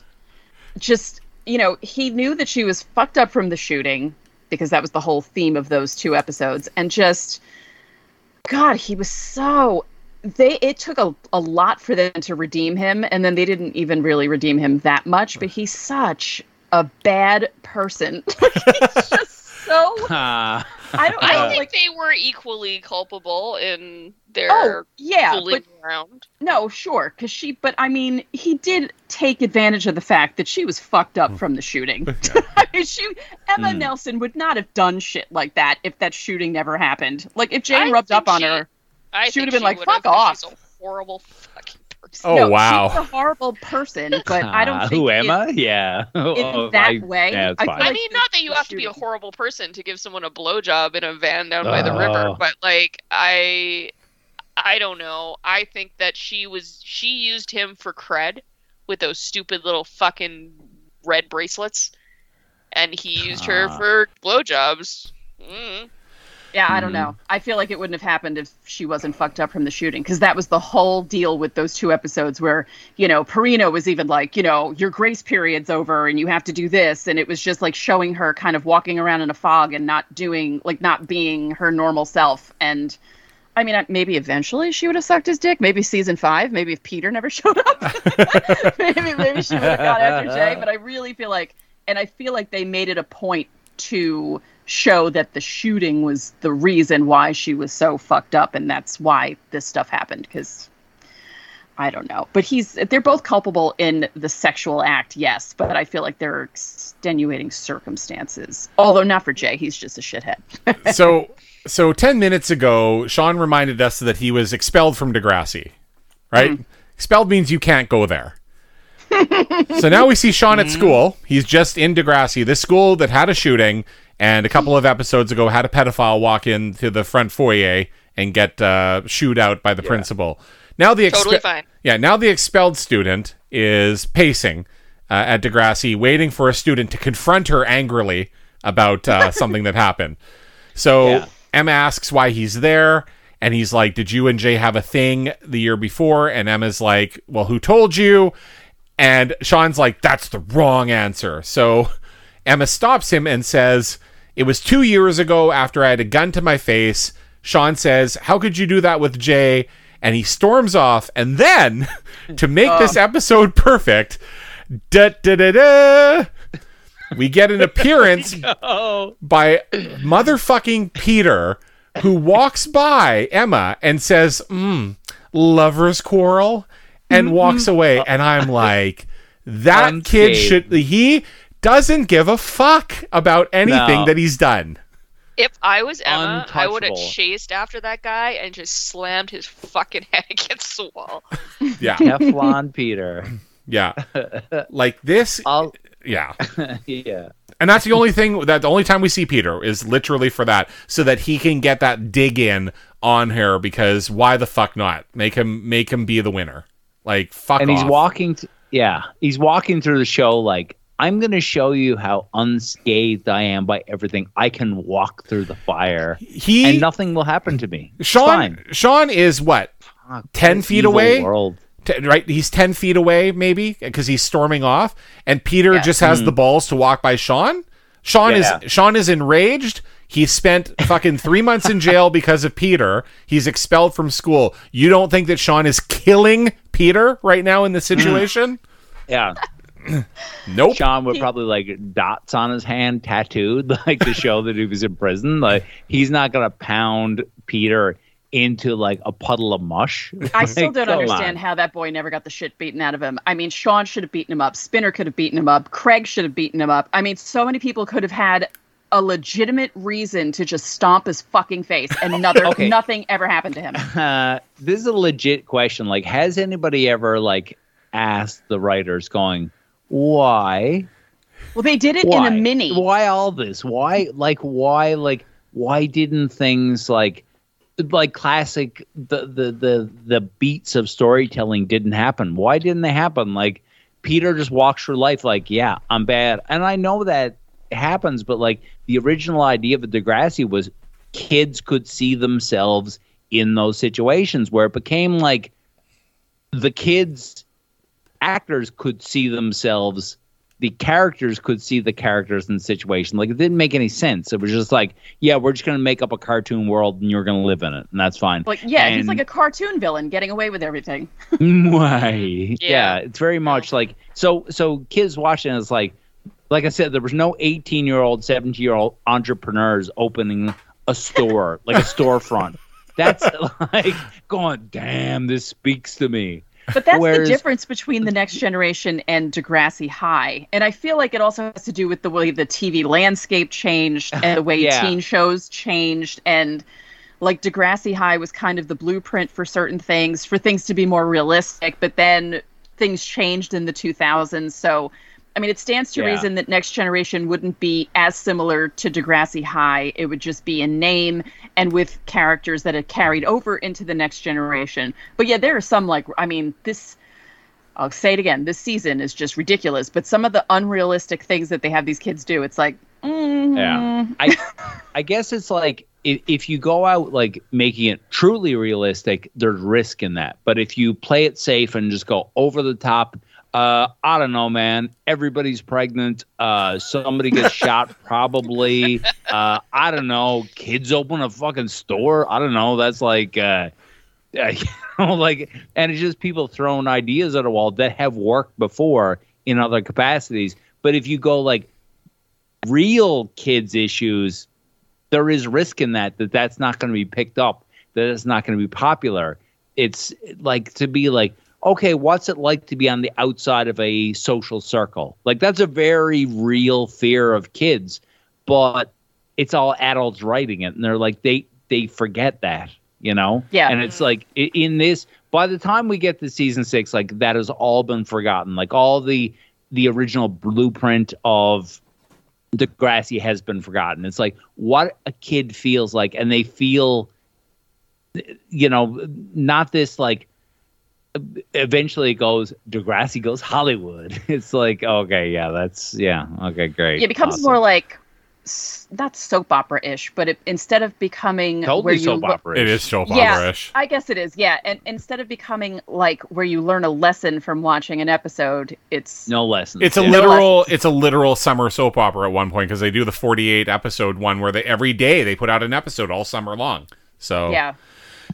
B: just, you know, he knew that she was fucked up from the shooting because that was the whole theme of those two episodes and just god, he was so they it took a, a lot for them to redeem him and then they didn't even really redeem him that much but he's such a bad person. He's just so
C: Uh,
B: i don't know
D: I think
B: like
D: they were equally culpable in
B: oh yeah
D: fooling
B: but
D: around.
B: no sure because she but i mean he did take advantage of the fact that she was fucked up from the shooting i mean she emma
C: Hmm.
B: nelson would not have done shit like that if that shooting never happened like if jay
D: I
B: rubbed
D: think
B: up on her
D: I
B: She would've been like,
D: would've,
B: "Fuck
D: 'cause
B: off."
D: She's a horrible fucking person.
A: Oh
B: no,
A: wow!
B: she's a horrible person but i don't
C: uh,
B: think
C: who
B: it-
C: Emma? Yeah.
B: in
C: Oh,
B: that
C: I-
B: way,
C: Yeah,
B: I feel
C: fine.
D: I mean, not that you
B: the
D: have to be a horrible person to give someone a blowjob in a van down by the river,
C: Oh.
D: but like I, I don't know. I think that she was she used him for cred with those stupid little fucking red bracelets, and he used her
C: Ah.
D: for blowjobs. Mm.
B: Yeah, I don't
C: Mhm.
B: know. I feel like it wouldn't have happened if she wasn't fucked up from the shooting because that was the whole deal with those two episodes where, you know, Perino was even like, you know, your grace period's over and you have to do this. And it was just like showing her kind of walking around in a fog and not doing, like, not being her normal self. And I mean, maybe eventually she would have sucked his dick. Maybe season five. Maybe if Peter never showed up. maybe, maybe she would have gone after Jay. But I really feel like, and I feel like they made it a point to show that the shooting was the reason why she was so fucked up and that's why this stuff happened because I don't know. But he's they're both culpable in the sexual act, yes, but I feel like there are extenuating circumstances. Although not for Jay, he's just a shithead.
A: so so 10 minutes ago sean reminded us that he was expelled from degrassi right? Expelled means you can't go there. So now we see sean at school. He's just in degrassi this school that had a shooting and a couple of episodes ago had a pedophile walk into the front foyer and get uh, shooed out by the principal now the expe-
D: Totally fine.
A: yeah, now the expelled student is pacing uh, at Degrassi, waiting for a student to confront her angrily about uh, something that happened. So
C: Yeah.
A: Emma asks why he's there, and he's like, Did you and Jay have a thing the year before? And Emma's like, Well, who told you? And Sean's like, That's the wrong answer. So Emma stops him and says, It was two years ago after I had a gun to my face. Sean says, How could you do that with Jay? And he storms off. And then, to make this episode perfect, da da da da, we get an appearance
C: Oh,
A: by motherfucking Peter, who walks by Emma and says, mm, lovers quarrel, and walks away. And I'm like, that kid
C: Unscathed.
A: should, he doesn't give a fuck about anything
C: No.
A: that he's done.
D: If I was Emma, I would have chased after that guy and just slammed his fucking head against the wall.
A: Yeah.
C: Teflon Peter.
A: Yeah. Like this.
C: I'll,
A: Yeah.
C: yeah.
A: And that's the only thing that the only time we see Peter is literally for that, so that he can get that dig in on her. Because why the fuck not? Make him make him be the winner. Like fuck
C: and he's walking. T- yeah, he's walking through the show like I'm going to show you how unscathed I am by everything. I can walk through the fire,
A: He
C: and nothing will happen to me. It's
A: Sean
C: fine.
A: Sean is what
C: Fuck,
A: 10 feet away?
C: World.
A: T- right he's 10 feet away maybe because he's storming off and peter
B: Yeah.
A: just has the mm. balls to walk by sean sean
C: Yeah.
A: is sean is enraged he spent fucking three months in jail because of peter he's expelled from school you don't think that sean is killing peter right now in the mm. situation
C: Yeah,
A: nope
C: Sean would probably like dots on his hand tattooed, like to show that he was in prison. Like he's not gonna pound Peter into like a puddle of mush.
B: I still don't
C: come
B: understand
C: on.
B: how that boy never got the shit beaten out of him. I mean, Sean should have beaten him up. Spinner could have beaten him up. Craig should have beaten him up. I mean, so many people could have had a legitimate reason to just stomp his fucking face, and another
C: Okay.
B: nothing ever happened to him.
C: Uh, this is a legit question. Like, has anybody ever like asked the writers, going, "Why?
B: Well, they did it
C: Why?
B: in a mini.
C: Why all this? Why like why like why didn't things like like classic the the the the beats of storytelling didn't happen? Why didn't they happen? Like Peter just walks through life like, yeah, I'm bad, and I know that happens, but like the original idea of the Degrassi was kids could see themselves in those situations where it became like the kids actors could see themselves the characters could see the characters in the situation like it didn't make any sense it was just like yeah we're just going to make up a cartoon world and you're going to live in it and that's fine
B: Like, yeah, he's like a cartoon villain getting away with everything.
C: Why? Yeah.
D: Yeah.
C: it's very much like so. So kids watching it's like, like I said, there was no eighteen-year-old, seventeen-year-old entrepreneurs opening a store, like a storefront. That's like going, damn, this speaks to me.
B: But that's
C: Whereas-
B: the difference between the next generation and Degrassi High. And I feel like it also has to do with the way the TV landscape changed and the way
C: Yeah.
B: teen shows changed. And like Degrassi High was kind of the blueprint for certain things, for things to be more realistic. But then things changed in the 2000s. So, I mean, it stands to
C: Yeah.
B: reason that Next Generation wouldn't be as similar to Degrassi High. It would just be in name and with characters that had carried over into the Next Generation. But yeah, there are some like, I mean, this. I'll say it again. This season is just ridiculous. But some of the unrealistic things that they have these kids do, it's like, mm,
C: Yeah. I I guess it's like if, if you go out like making it truly realistic, there's risk in that. But if you play it safe and just go over the top, uh, I don't know, man. Everybody's pregnant. Uh, somebody gets shot, probably. Uh, I don't know. Kids open a fucking store. I don't know. That's like, uh, you know, like, and it's just people throwing ideas at a wall that have worked before in other capacities. But if you go like real kids issues there is risk in that that that's not going to be picked up that it's not going to be popular it's like to be like okay what's it like to be on the outside of a social circle like that's a very real fear of kids but it's all adults writing it and they're like they they forget that you know
B: Yeah.
C: and it's like in this by the time we get to season six like that has all been forgotten like all the the original blueprint of Degrassi has been forgotten. It's like what a kid feels like, and they feel, you know, not this like. Eventually, it goes Degrassi goes Hollywood. It's like okay, yeah, that's yeah, okay, great.
B: it becomes
C: awesome.
B: more like s- not soap opera ish, but it, instead of becoming
C: totally
B: you
C: soap
B: lo-
C: opera.
A: it is soap
B: Yeah.
A: opera-ish
B: I guess it is, yeah. And instead of becoming like where you learn a lesson from watching an episode, it's
C: no lesson.
A: It's a
C: yeah.
A: literal it's a literal summer soap opera at one point because they do the 48 episode one where they every day they put out an episode all summer long. So
B: yeah.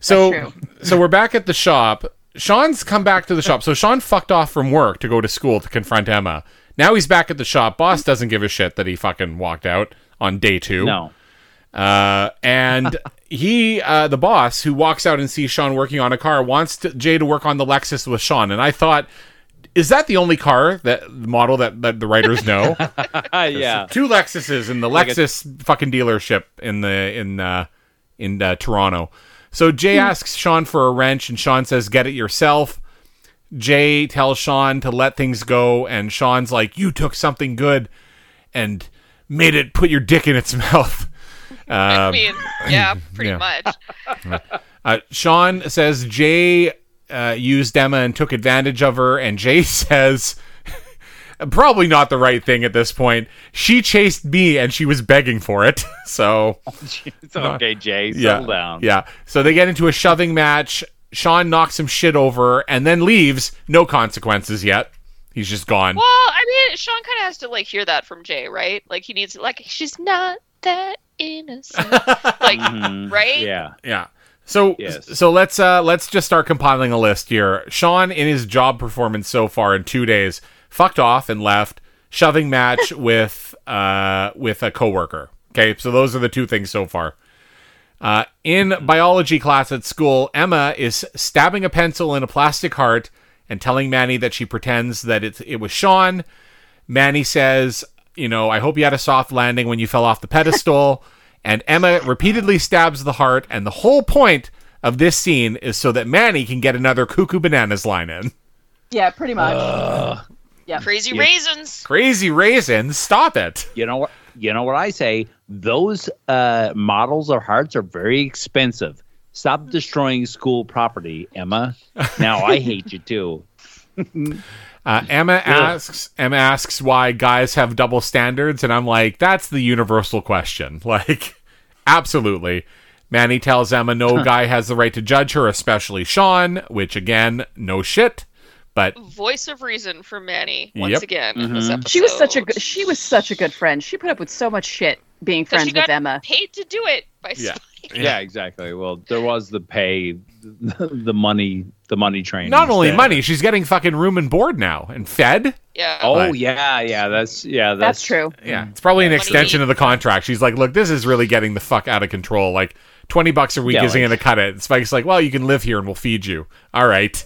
A: so so we're back at the shop. Sean's come back to the shop. So Sean fucked off from work to go to school to confront Emma. Now he's back at the shop. Boss doesn't give a shit that he fucking walked out on day 2.
C: no.
A: Uh, and he, uh, the boss who walks out and sees Sean working on a car, wants to, Jay to work on the Lexus with Sean. And I thought, is that the only car that model that, that the writers know?
C: yeah.
A: Two Lexuses in the
C: Like a-
A: Lexus fucking dealership in the in uh, in uh, Toronto. So Jay asks Sean for a wrench, and Sean says, "Get it yourself." Jay tells Sean to let things go, and Sean's like, "You took something good and made it put your dick in its mouth."
D: I
A: Um,
D: mean, yeah, pretty
A: yeah.
D: much.
A: Uh, Sean says Jay uh, used Emma and took advantage of her, and Jay says probably not the right thing at this point. She chased me and she was begging for it. So
C: it's okay, Jay.
A: yeah,
C: Settle down.
A: yeah. So they get into a shoving match. Sean knocks some shit over and then leaves. No consequences yet. He's just gone.
D: Well, I mean, Sean kind of has to like hear that from Jay, right? Like he needs like she's not that innocent, like
C: Mhm.
D: right?
C: Yeah.
A: Yeah. So
C: Yes.
A: so let's uh let's just start compiling a list here. Sean in his job performance so far in 2 days fucked off and left shoving match with uh with a coworker. Okay? So those are the two things so far. Uh, in biology class at school, Emma is stabbing a pencil in a plastic heart and telling Manny that she pretends that it, it was Sean. Manny says, You know, I hope you had a soft landing when you fell off the pedestal. and Emma repeatedly stabs the heart. And the whole point of this scene is so that Manny can get another Cuckoo Bananas line in.
B: Yeah, pretty much.
D: Crazy
C: Yeah.
D: raisins.
A: Crazy raisins, stop it.
C: You know what? You know what I say? Those uh, models of hearts are very expensive. Stop destroying school property, Emma. Now I hate you too.
A: Uh, Emma asks Emma asks why guys have double standards, and I'm like, that's the universal question. Like, absolutely. Manny tells Emma no guy has the right to judge her, especially Sean, which again, no shit. But
D: Voice of reason for Manny once
A: Yep.
D: again in this
C: Mhm.
D: episode.
B: She was such a good. She was such a good friend. She put up with so much shit being friends
D: she
B: with
D: got
B: Emma.
D: paid to do it by
A: Yeah.
D: Spike.
C: Yeah, exactly. Well, there was the pay, the money, the money train.
A: not only
C: instead.
A: money, she's getting fucking room and board now and fed.
D: Yeah.
C: Oh
A: Like-
C: yeah, yeah. That's yeah.
B: That's
C: That's,
B: true.
A: Yeah, it's probably an
D: Money.
A: extension of the contract. She's like, look, this is really getting the fuck out of control. Like, 20 bucks a week
C: Yeah,
A: isn't
C: like-
A: going to cut it. Spike's like, well, you can live here and we'll feed you. All right.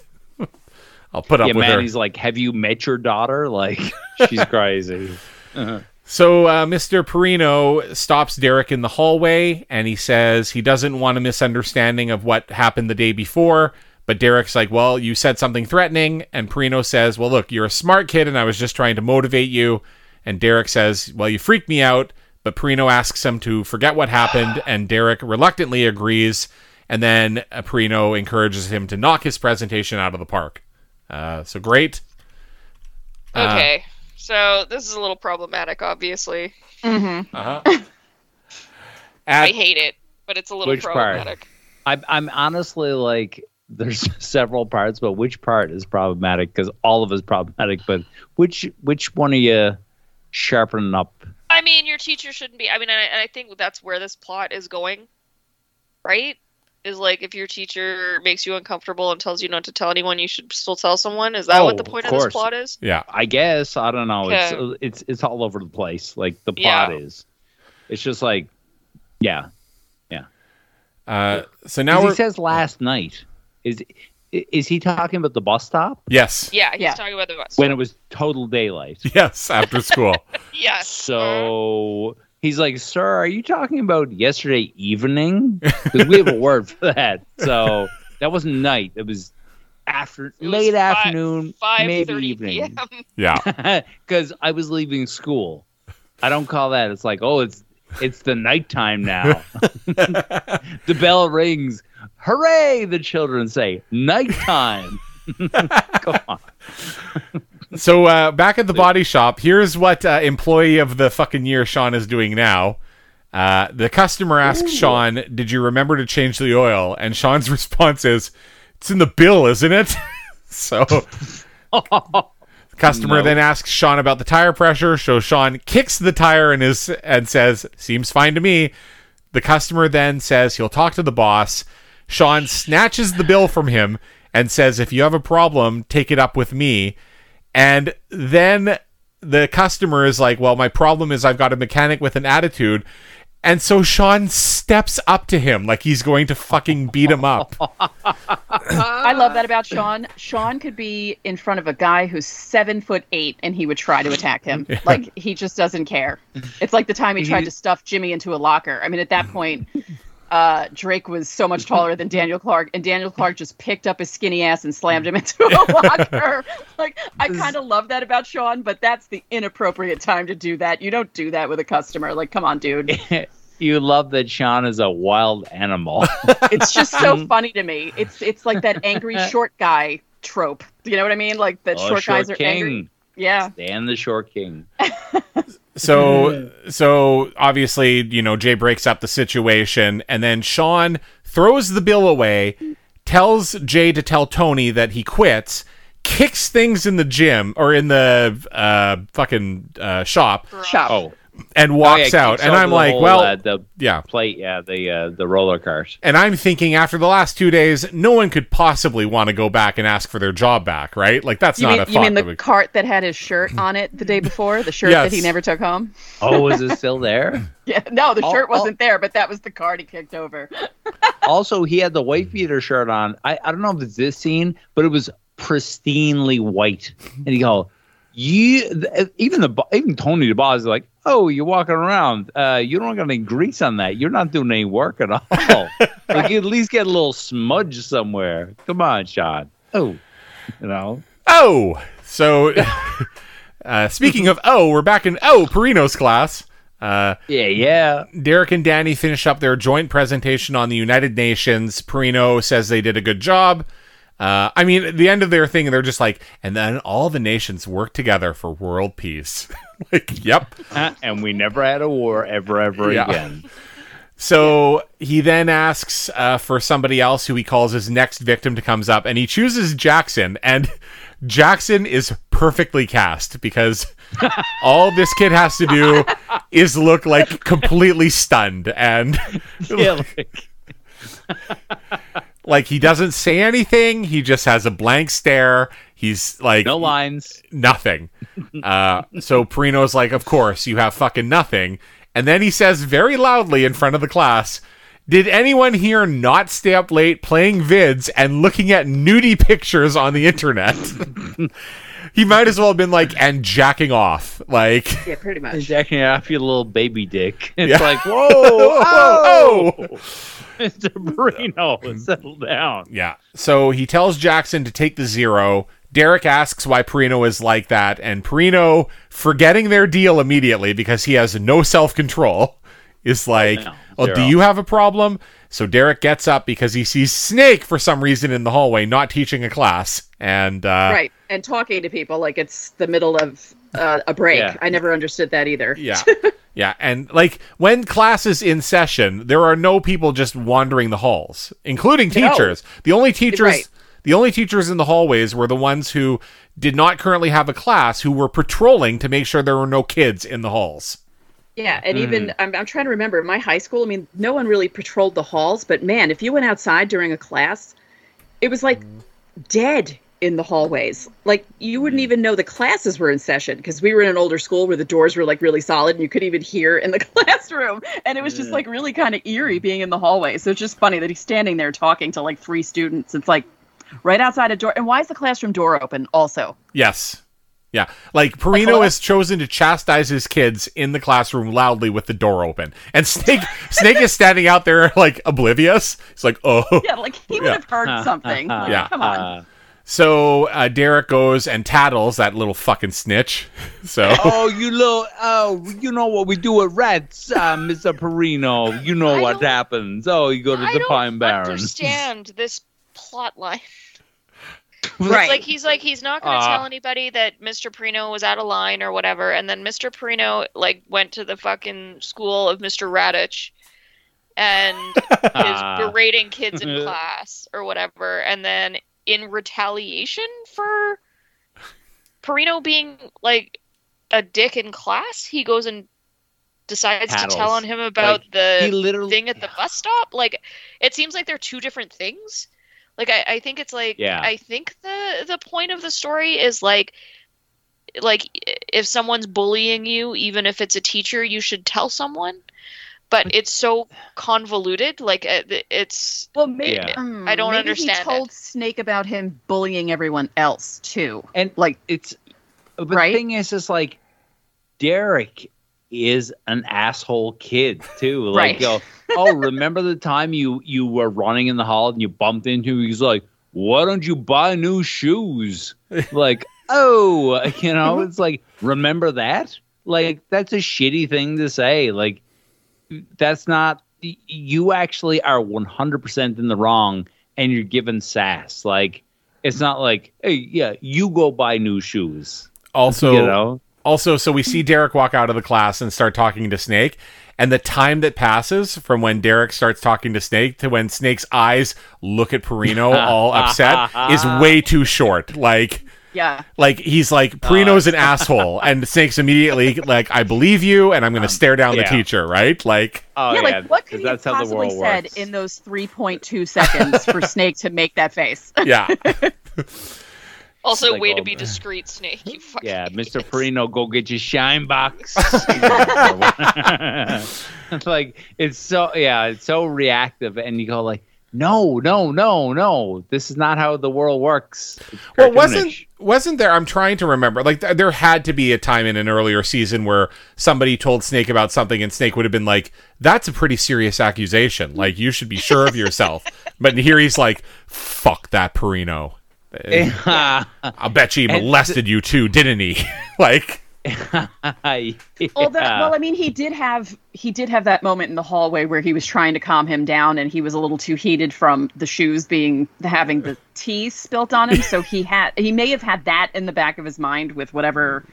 A: I'll put up
C: Yeah,
A: with her.
C: Manny's like, have you met your daughter? Like, she's crazy.
A: So uh, Mr. Perino stops Derek in the hallway and he says he doesn't want a misunderstanding of what happened the day before. But Derek's like, well, you said something threatening. And Perino says, well, look, you're a smart kid and I was just trying to motivate you. And Derek says, well, you freaked me out. But Perino asks him to forget what happened. And Derek reluctantly agrees. And then uh, Perino encourages him to knock his presentation out of the park. Uh, so great. Uh,
D: Okay. So this is a little problematic, obviously.
B: hmm
A: Uh-huh.
D: I hate it, but it's a little
C: Which part?
D: problematic.
C: I'm, I'm honestly like, there's several parts, but which part is problematic? Because all of it's problematic. But which which one are you sharpening up?
D: I mean, your teacher shouldn't be. I mean, I, and I think that's where this plot is going, right? Is like if your teacher makes you uncomfortable and tells you not to tell anyone, you should still tell someone. Is that
C: Oh,
D: what the point
C: of
D: of, this plot is?
A: yeah.
C: I guess I don't know. It's
D: Okay.
C: it's it's all over the place. Like the plot
D: Yeah.
C: is. It's just like, yeah. Yeah.
A: Uh, so
C: 'Cause
A: now
C: he
A: we're
C: says last night. Is is he talking about the bus stop
A: yes,
D: Yeah, he's
B: Yeah.
D: talking about the bus.
C: when it was total daylight?
A: yes, after school.
D: yes.
C: So he's like, "Sir, are you talking about yesterday evening? Because we have a word for that. So that wasn't night. It was after
D: It was
C: late
D: fi-
C: afternoon,
D: five
C: maybe evening.
D: p.m.
A: Yeah,
C: Because I was leaving school. I don't call that. It's like, oh, it's it's the nighttime now. the bell rings. Hooray! The children say, nighttime. Come on.
A: So uh, back at the body shop, here's what uh, employee of the fucking year Sean is doing now. Uh, the customer asks Sean, "Did you remember to change the oil?" And Sean's response is, "It's in the bill, isn't it?" so the customer
C: No.
A: then asks Sean about the tire pressure. So Sean kicks the tire and is and says, "Seems fine to me." The customer then says he'll talk to the boss. Sean snatches the bill from him and says, "If you have a problem, take it up with me." And then the customer is like, Well, my problem is I've got a mechanic with an attitude. And so Sean steps up to him like he's going to fucking beat him up.
B: I love that about Sean. Sean could be in front of a guy who's seven foot eight, and he would try to attack him. Like he just doesn't care. It's like the time he tried to stuff Jimmy into a locker. I mean, at that point, uh, Drake was so much taller than Daniel Clark, and Daniel Clark just picked up his skinny ass and slammed him into a locker. like I kind of love that about Sean, but that's the inappropriate time to do that. You don't do that with a customer. Like, come on, dude.
C: you love that Sean is a wild animal.
B: It's just so funny to me. It's it's like that angry short guy trope. You know what I mean? Like that
C: Oh,
B: short, guys are
C: king.
B: angry. Yeah.
C: Dan the Short King.
A: So so obviously, you know, Jay breaks up the situation and then Sean throws the bill away, tells Jay to tell Tony that he quits, kicks things in the gym or in the uh fucking uh shop
B: Shop.
C: Oh,
A: and
C: Oh,
A: walks
C: yeah,
A: out. And I'm like,
C: whole,
A: well,
C: uh, the
A: yeah.
C: plate, yeah, the uh, the roller cars.
A: And I'm thinking after the last 2 days, no one could possibly want to go back and ask for their job back, right? Like that's
B: You
A: not
B: mean,
A: a
B: you
A: thought
B: mean
A: that
B: the
A: would-
B: cart that had his shirt on it the day before? The shirt
A: Yes.
B: that he never took home?
C: Oh, is it still there?
B: Yeah, no, the
C: Oh,
B: shirt
C: oh.
B: wasn't there, but that was the cart he kicked over.
C: also, he had the white beater shirt on. I, I don't know if it's this scene, but it was pristinely white. And he go, you th- even the bo- even Tony the boss is like, oh, you're walking around. Uh, you don't got any grease on that. You're not doing any work at all. like you at least get a little smudge somewhere. Come on, Sean. Oh, you know.
A: Oh, so uh, speaking of oh, we're back in oh Perino's class. Uh,
C: Yeah, yeah.
A: Derek and Danny finish up their joint presentation on the United Nations. Perino says they did a good job. Uh, I mean, at the end of their thing, they're just like, and then all the nations work together for world peace. like, yep.
C: Uh, and we never had a war ever, ever
A: Yeah.
C: again.
A: So he then asks uh, for somebody else who he calls his next victim to comes up, and he chooses Jackson. And Jackson is perfectly cast because all this kid has to do is look like completely stunned and
C: Yeah, like-
A: like he doesn't say anything. He just has a blank stare. He's like
C: no lines.
A: nothing. Uh, so Perino's like, of course, you have fucking nothing. And then he says very loudly in front of the class, did anyone here not stay up late playing vids and looking at nudie pictures on the internet? he might as well have been like, and jacking off. Like,
B: Yeah, pretty much.
C: Jacking off your little baby dick. It's
A: Yeah.
C: like, whoa,
A: oh,
C: oh, Mr. Marino, settle down.
A: Yeah. So he tells Jackson to take the zero. Derek asks why Perino is like that, and Perino, forgetting their deal immediately because he has no self control, is like,
C: No,
A: Oh, do you have a problem? So Derek gets up because he sees Snake for some reason in the hallway, not teaching a class. And uh,
B: right. And talking to people like it's the middle of uh, a break.
C: Yeah.
B: I never understood that either.
A: Yeah. Yeah. And like when class is in session, there are no people just wandering the halls, including
B: No.
A: teachers. The only teachers
B: Right.
A: The only teachers in the hallways were the ones who did not currently have a class who were patrolling to make sure there were no kids in the halls.
B: Yeah, and even mm. I'm, I'm trying to remember my high school. I mean, no one really patrolled the halls, but man, if you went outside during a class, it was like dead in the hallways. Like you wouldn't mm. even know the classes were in session because we were in an older school where the doors were like really solid and you couldn't even hear in the classroom, and it was just like really kind of eerie being in the hallway. So it's just funny that he's standing there talking to like three students. It's like right outside a door. And why is the classroom door open? Also,
A: Yes. Yeah. Like Perino
B: hello?
A: has chosen to chastise his kids in the classroom loudly with the door open. And Snake Snake is standing out there like oblivious. He's like, "Oh."
B: yeah, like he would
A: Yeah.
B: have heard something. Like,
A: Yeah.
B: come on.
C: Uh,
A: So uh, Derek goes and tattles that little fucking snitch. So
C: oh, you know, oh, you know what we do at Rats, uh, Mr. Perino. You know
D: I
C: what happens. Oh, you go to
D: I
C: the
D: don't
C: Pine Barrens.
D: understand this plot line.
B: Right.
D: It's like he's like he's not going to
C: Ah.
D: tell anybody that Mr. Perino was out of line or whatever, and then Mr. Perino like went to the fucking school of Mr. Raditch and
C: Ah.
D: is berating kids in class or whatever, and then in retaliation for Perino being like a dick in class, he goes and decides
C: Paddles.
D: to tell on him about
C: Like,
D: the
C: he literally
D: thing at the bus stop like it seems like they're two different things like i, I think it's like
C: Yeah.
D: i think the the point of the story is like like if someone's bullying you even if it's a teacher you should tell someone but it's so convoluted like uh, it's
B: Well, maybe
C: Yeah.
B: mm,
D: I don't
B: maybe
D: understand
B: He told Snake about him bullying everyone else too.
C: And
B: Like,
C: it's but
B: Right?
C: the thing is just like Derek is an asshole kid too. Like
B: Right.
C: go, oh, remember the time you you were running in the hall and you bumped into him? He's like, Why don't you buy new shoes? like, oh, you know, it's like, remember that? Like, that's a shitty thing to say. Like, that's not you actually are 100% in the wrong and you're given sass. Like, it's not like, hey, yeah, you go buy new shoes.
A: Also,
C: you know,
A: also, so we see Derek walk out of the class and start talking to Snake, and the time that passes from when Derek starts talking to Snake to when Snake's eyes look at Perino all upset is way too short. Like,
B: Yeah.
A: like he's like oh, Perino's an asshole, and Snake's immediately like, "I believe you," and I'm going to um, stare down the teacher, right? Like,
C: oh
B: yeah,
C: yeah,
B: like what could he have
C: that's how the
B: possibly
C: world
B: said
C: works.
B: in those 3.2 seconds for Snake to make that face?
A: yeah,
D: Also,
C: Like
D: way to
C: oh,
D: be
C: the-
D: discreet, Snake. You fucking
C: Yeah, Mr.
D: idiots.
C: Perino, go get your shine box. it's like it's so yeah, it's so reactive, and you go like, no, no, no, no, this is not how the world works.
A: Well, wasn't wasn't there? I'm trying to remember. Like, th- there had to be a time in an earlier season where somebody told Snake about something, and Snake would have been like, "That's a pretty serious accusation. Like, you should be sure of yourself." but here he's like, "Fuck that, Perino." I'll bet you he
C: And-
A: molested you too, didn't he? like,
B: Well, that, well, I mean, he did have he did have that moment in the hallway where he was trying to calm him down, and he was a little too heated from the shoes being having the tea spilt on him. So he had he may have had that in the back of his mind with whatever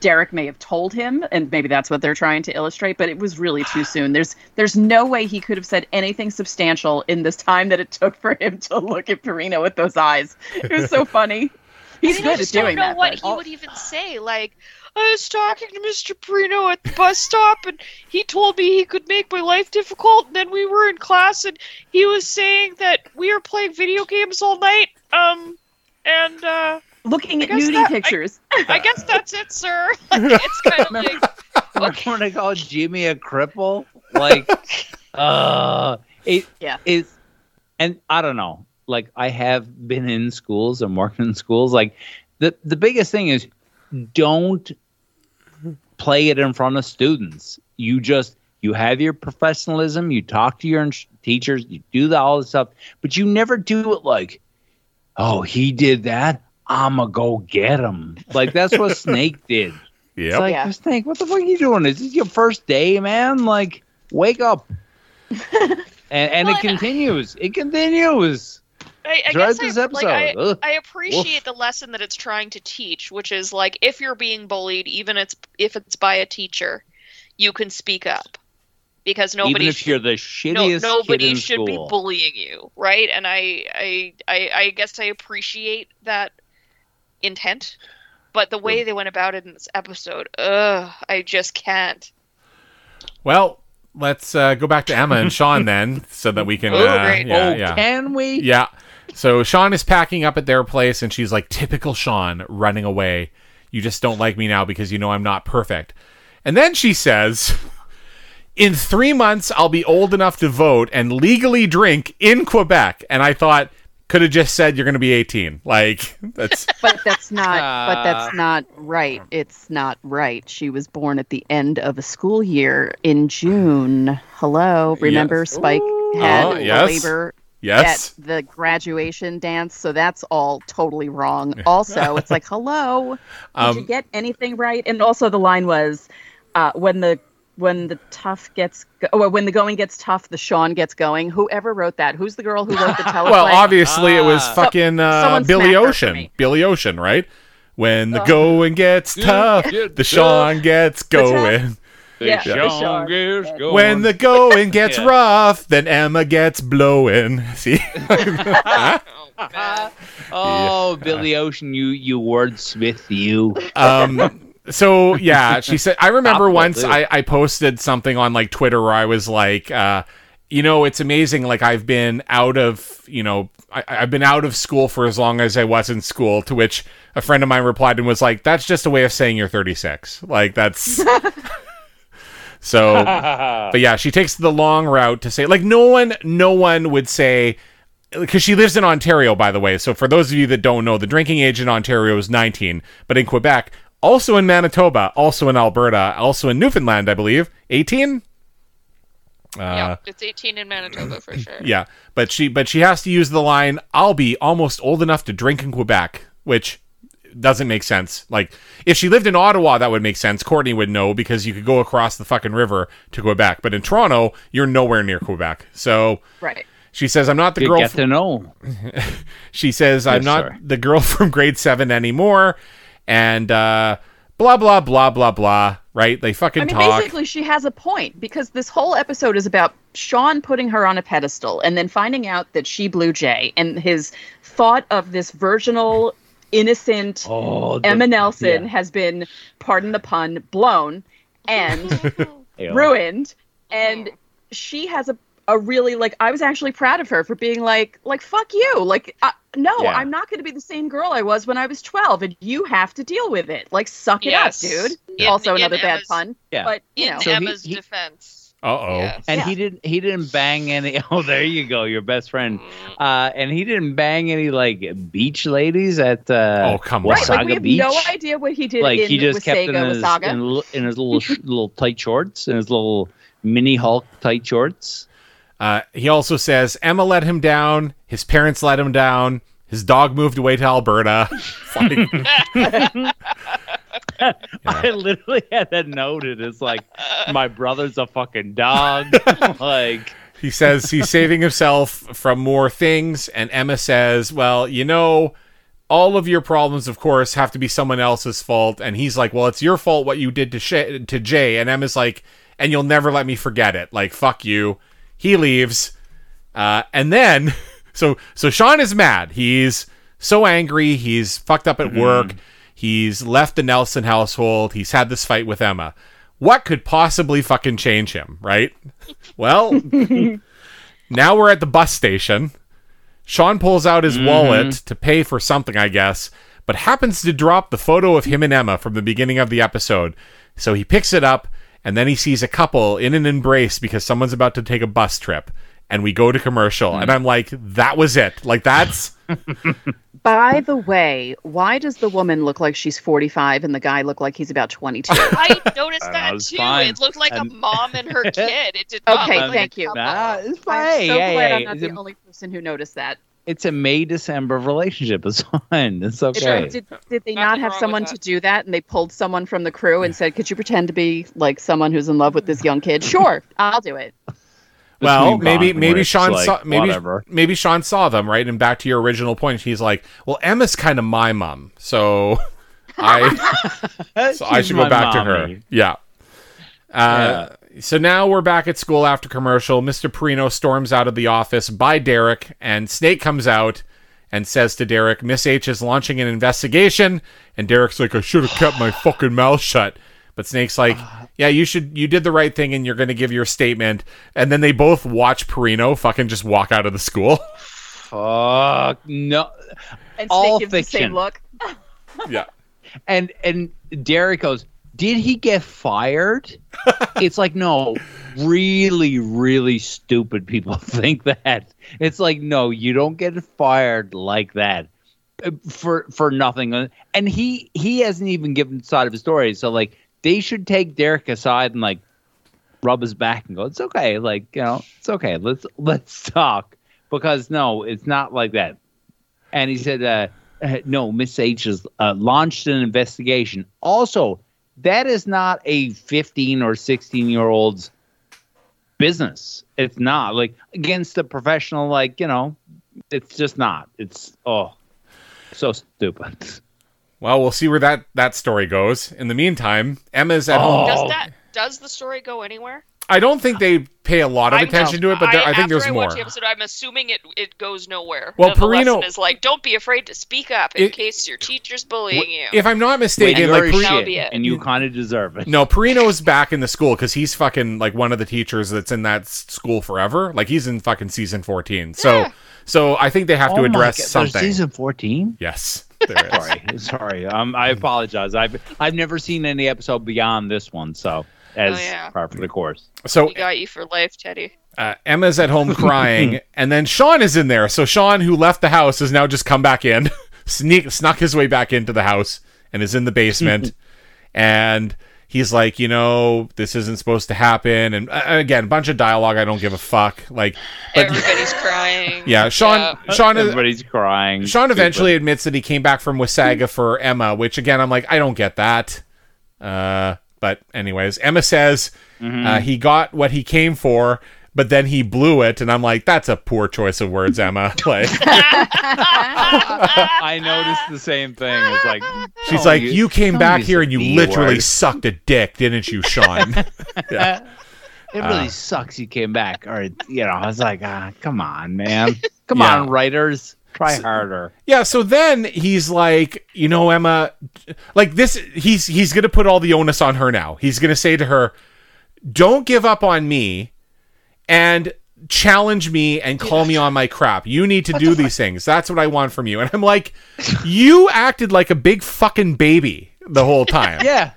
B: Derek may have told him, and maybe that's what they're trying to illustrate. But it was really too soon. There's there's no way he could have said anything substantial in this time that it took for him to look at Perino with those eyes. It was so funny. He's
D: I mean,
B: good
D: I
B: at
D: just
B: doing
D: don't know
B: that.
D: what he would even say. Like, I was talking to Mr. Perino at the bus stop, and he told me he could make my life difficult. And then we were in class, and he was saying that we were playing video games all night. Um, and uh,
B: looking at
D: I
B: nudie
D: that-
B: pictures.
D: I guess that's it, sir. Like, it's kind of like,
C: Remember when I called Jimmy a cripple? Like, uh, it
B: Yeah.
C: is, and I don't know. Like, I have been in schools and worked in schools. Like, the the biggest thing is don't play it in front of students. You just you have your professionalism. You talk to your ins- teachers. You do the, all this stuff, but you never do it like, oh, he did that. I'ma go get him. Like that's what Snake did. It's
A: yep.
C: like,
B: Yeah.
C: Snake, what the fuck are you doing? Is this your first day, man? Like, wake up. and and
D: Well,
C: it continues. It continues.
D: I, I
C: Throughout
D: guess
C: this
D: I,
C: episode.
D: like, I, I appreciate the lesson that it's trying to teach, which is like if you're being bullied, even it's if it's by a teacher, you can speak up because nobody
C: Even if
D: should-
C: you're the
D: no, nobody
C: kid in
D: should
C: school.
D: be bullying you, right? And I, I, I, I guess I appreciate that intent, but the way they went about it in this episode, ugh, I just can't.
A: Well, let's uh, go back to Emma and Sean then, so that we can.
D: Oh,
A: uh,
D: great.
A: yeah,
C: oh,
A: yeah.
C: can we?
A: Yeah. So Sean is packing up at their place, and she's like, typical Sean, running away. You just don't like me now because you know I'm not perfect. And then she says, in three months, I'll be old enough to vote and legally drink in Quebec. And I thought, could have just said you're going to be 18. Like, that's.
B: but that's not but
C: Uh,
B: that's not right it's not right she was born at the end of a school year in june hello remember
A: Yes.
B: spike had
A: Oh, yes.
B: labor
A: yes.
B: at the graduation dance so that's all totally wrong also it's like hello did
A: Um,
B: you get anything right and also the line was uh, when the when the tough gets go- oh, when the going gets tough the sean gets going whoever wrote that who's the girl who wrote the teleplay
A: Well, obviously, it was
C: Ah.
A: fucking uh, Billy
B: smack her for
A: Ocean. Billy Ocean, right? When the going gets tough,
C: get
A: the Sean gets going.
B: Yeah,
C: The
B: the
C: Sean
B: Sean.
C: gets going.
A: When the going gets
C: Yeah.
A: rough, then Emma gets blowing. See?
D: Oh, man.
C: oh, Billy Ocean, you you wordsmith, you.
A: um, so yeah, she said. I remember
C: Topical,
A: once
C: too.
A: I, I posted something on like Twitter where I was like, uh, you know, it's amazing. Like I've been out of, you know, I, I've been out of school for as long as I was in school. To which a friend of mine replied and was like, "That's just a way of saying you're 36. Like that's." so but yeah, she takes the long route to say like no one no one would say because she lives in Ontario, by the way. So for those of you that don't know, the drinking age in Ontario is 19, but in Quebec, also in Manitoba, also in Alberta, also in Newfoundland, I believe, 18.
D: yeah,
A: Uh,
D: it's 18 in Manitoba for sure.
A: yeah, but she but she has to use the line, "I'll be almost old enough to drink in Quebec," which doesn't make sense. Like if she lived in Ottawa, that would make sense. Courtney would know because you could go across the fucking river to Quebec. But in Toronto, you're nowhere near Quebec. So
B: right
A: she says, "I'm not the
C: You
A: girl."
C: get to know.
A: She says, "I'm
C: Yes,
A: not
C: sorry.
A: the girl from grade seven anymore." And uh, blah blah blah blah blah. Right? They fucking
B: I mean,
A: talk.
B: basically, she has a point because this whole episode is about Sean putting her on a pedestal and then finding out that she blew Jay and his thought of this virginal, innocent
C: Oh, the-
B: Emma Nelson
C: yeah.
B: has been, pardon the pun, blown and ruined. And she has a a really like I was actually proud of her for being like like fuck you like uh, no
C: Yeah.
B: I'm not going to be the same girl I was when I was 12 and you have to deal with it like suck
D: Yes.
B: it up dude
D: In-
B: also
D: in
B: another bad pun
C: Yeah.
B: but you
D: In
B: know
C: So
D: Emma's
C: he-
D: defense.
A: Uh oh.
D: Yes.
C: And
B: Yeah.
C: he didn't. He didn't bang any. Oh, there you go, your best friend.
D: Mm.
C: Uh, and he didn't bang any like beach ladies at. Uh,
A: Oh, come on.
B: right
C: Wasaga
B: like we have
C: Beach.
B: no idea what he did
C: like
B: in
C: he just kept in his, in, in his little little tight shorts and his little mini Hulk tight shorts.
A: Uh, he also says Emma let him down. His parents let him down. His dog moved away to Alberta. Like,
C: I literally had that noted. It's like my brother's a fucking dog. like
A: he says he's saving himself from more things, and Emma says, "Well, you know." All of your problems, of course, have to be someone else's fault, and he's like, "Well, it's your fault what you did to Shay- to Jay." And Emma's like, "And you'll never let me forget it." Like, fuck you. He leaves, uh, and then so so Sean is mad. He's so angry. He's fucked up at work. He's left the Nelson household. He's had this fight with Emma. What could possibly fucking change him, right? Well, now we're at the bus station. Sean pulls out his wallet to pay for something, I guess, but happens to drop the photo of him and Emma from the beginning of the episode. So he picks it up, and then he sees a couple in an embrace because someone's about to take a bus trip. And we go to commercial, and I'm like, that was it. Like, that's.
B: by the way why does the woman look like she's 45 and the guy look like he's about 22
D: I noticed that
C: it's
D: too.
C: fine.
D: It looked like
C: And-
D: a mom and her kid. It did not
B: Okay,
D: look like
B: thank you.
D: couple.
C: nah, it's
B: I'm
C: fine.
B: so
C: yeah,
B: glad
C: yeah.
B: I'm not the
C: a,
B: only person who noticed that
C: it's a May December relationship. It's fine. It's okay.
B: Did, did they
D: Nothing
B: not have someone to do that and they pulled someone from the crew and said, Could you pretend to be like someone who's in love with this young kid? Sure, I'll do it.
A: Well, maybe maybe
C: Rich,
A: Sean
C: like,
A: saw maybe
C: whatever.
A: maybe Sean saw them right. And back to your original point, he's like, "Well, Emma's kind of my mom, so I so I should go
C: my
A: back to her."
C: mommy.
A: Yeah. Uh, So now we're back at school after commercial. Mr. Perino storms out of the office by Derek, and Snake comes out and says to Derek, "Miss H is launching an investigation." And Derek's like, "I should have kept my fucking mouth shut." But Snake's like, "Yeah, you should. You did the right thing, and you're going to give your statement." And then they both watch Perino fucking just walk out of the school.
C: Fuck no.
B: And Snake
C: All
B: gives the same look.
A: yeah.
C: And and Derek goes, "Did he get fired?" it's like no, really, really stupid people think that. It's like no, you don't get fired like that uh, for for nothing. And he he hasn't even given side of his story. So like they should take Derek aside and like rub his back and go, "It's okay, like you know, it's okay. Let's let's talk." Because no, it's not like that. And he said, uh, uh, "No, Miss H has uh, launched an investigation." Also, that is not a fifteen or sixteen year old's business. It's not like against a professional. Like you know, it's just not. It's oh, so stupid.
A: Well, we'll see where that that story goes. In the meantime, Emma's at
C: Oh.
A: home.
D: Does that does the story go anywhere?
A: I don't think they pay a lot of
D: I'm-
A: attention to it, but there, I, think
D: after
A: there's
D: I
A: more.
D: watched the episode, I'm assuming it it goes nowhere.
A: Well,
D: The- the
A: Perino-
D: is like, don't be afraid to speak up in
A: It-
D: case your teacher's bullying you.
A: If I'm not mistaken,
C: you're
A: like
C: a
A: Peri-
D: That would
C: shit,
D: be it.
C: and you kind of deserve it.
A: no, Perino's back in the school because he's fucking like one of the teachers that's in that school forever. Like he's in fucking season 14. So,
D: Yeah.
A: so I think they have to
C: Oh my
A: address
C: God, there's
A: something.
C: Season fourteen.
A: Yes, there is.
C: sorry, sorry. Um, I apologize. I've I've never seen any episode beyond this one, so as
D: Oh, yeah.
C: par for the course.
A: So
D: we got you for life, Teddy.
A: uh, Emma's at home crying, and then Sean is in there. So Sean, who left the house, has now just come back in, sneak snuck his way back into the house, and is in the basement. and he's like, you know, this isn't supposed to happen. And uh, again, a bunch of dialogue. I don't give a fuck. Like, but
D: Everybody's crying.
A: yeah, Sean.
D: Yeah.
A: Sean.
C: Everybody's crying.
A: Sean
C: Stupid.
A: eventually admits that he came back from Wasaga for Emma, which again I'm like I don't get that. Uh, but anyways, Emma says uh, he got what he came for, but then he blew it, and I'm like, that's a poor choice of words, Emma. Like,
C: I noticed the same thing. It's like
A: she's
C: don't
A: like,
C: use-
A: you came back here and you literally
C: word.
A: sucked a dick, didn't you, Sean? yeah.
C: It really sucks you came back. Or you know, I was like, ah, come on, man. Come
A: Yeah.
C: on, writers. Try harder.
A: Yeah, so then he's like, you know, Emma, like this he's he's going to put all the onus on her now. He's going to say to her, "Don't give up on me and challenge me and call me on my crap. You need to do these things. That's what I want from you." And I'm like, "You acted like a big fucking baby the whole time."
C: Yeah.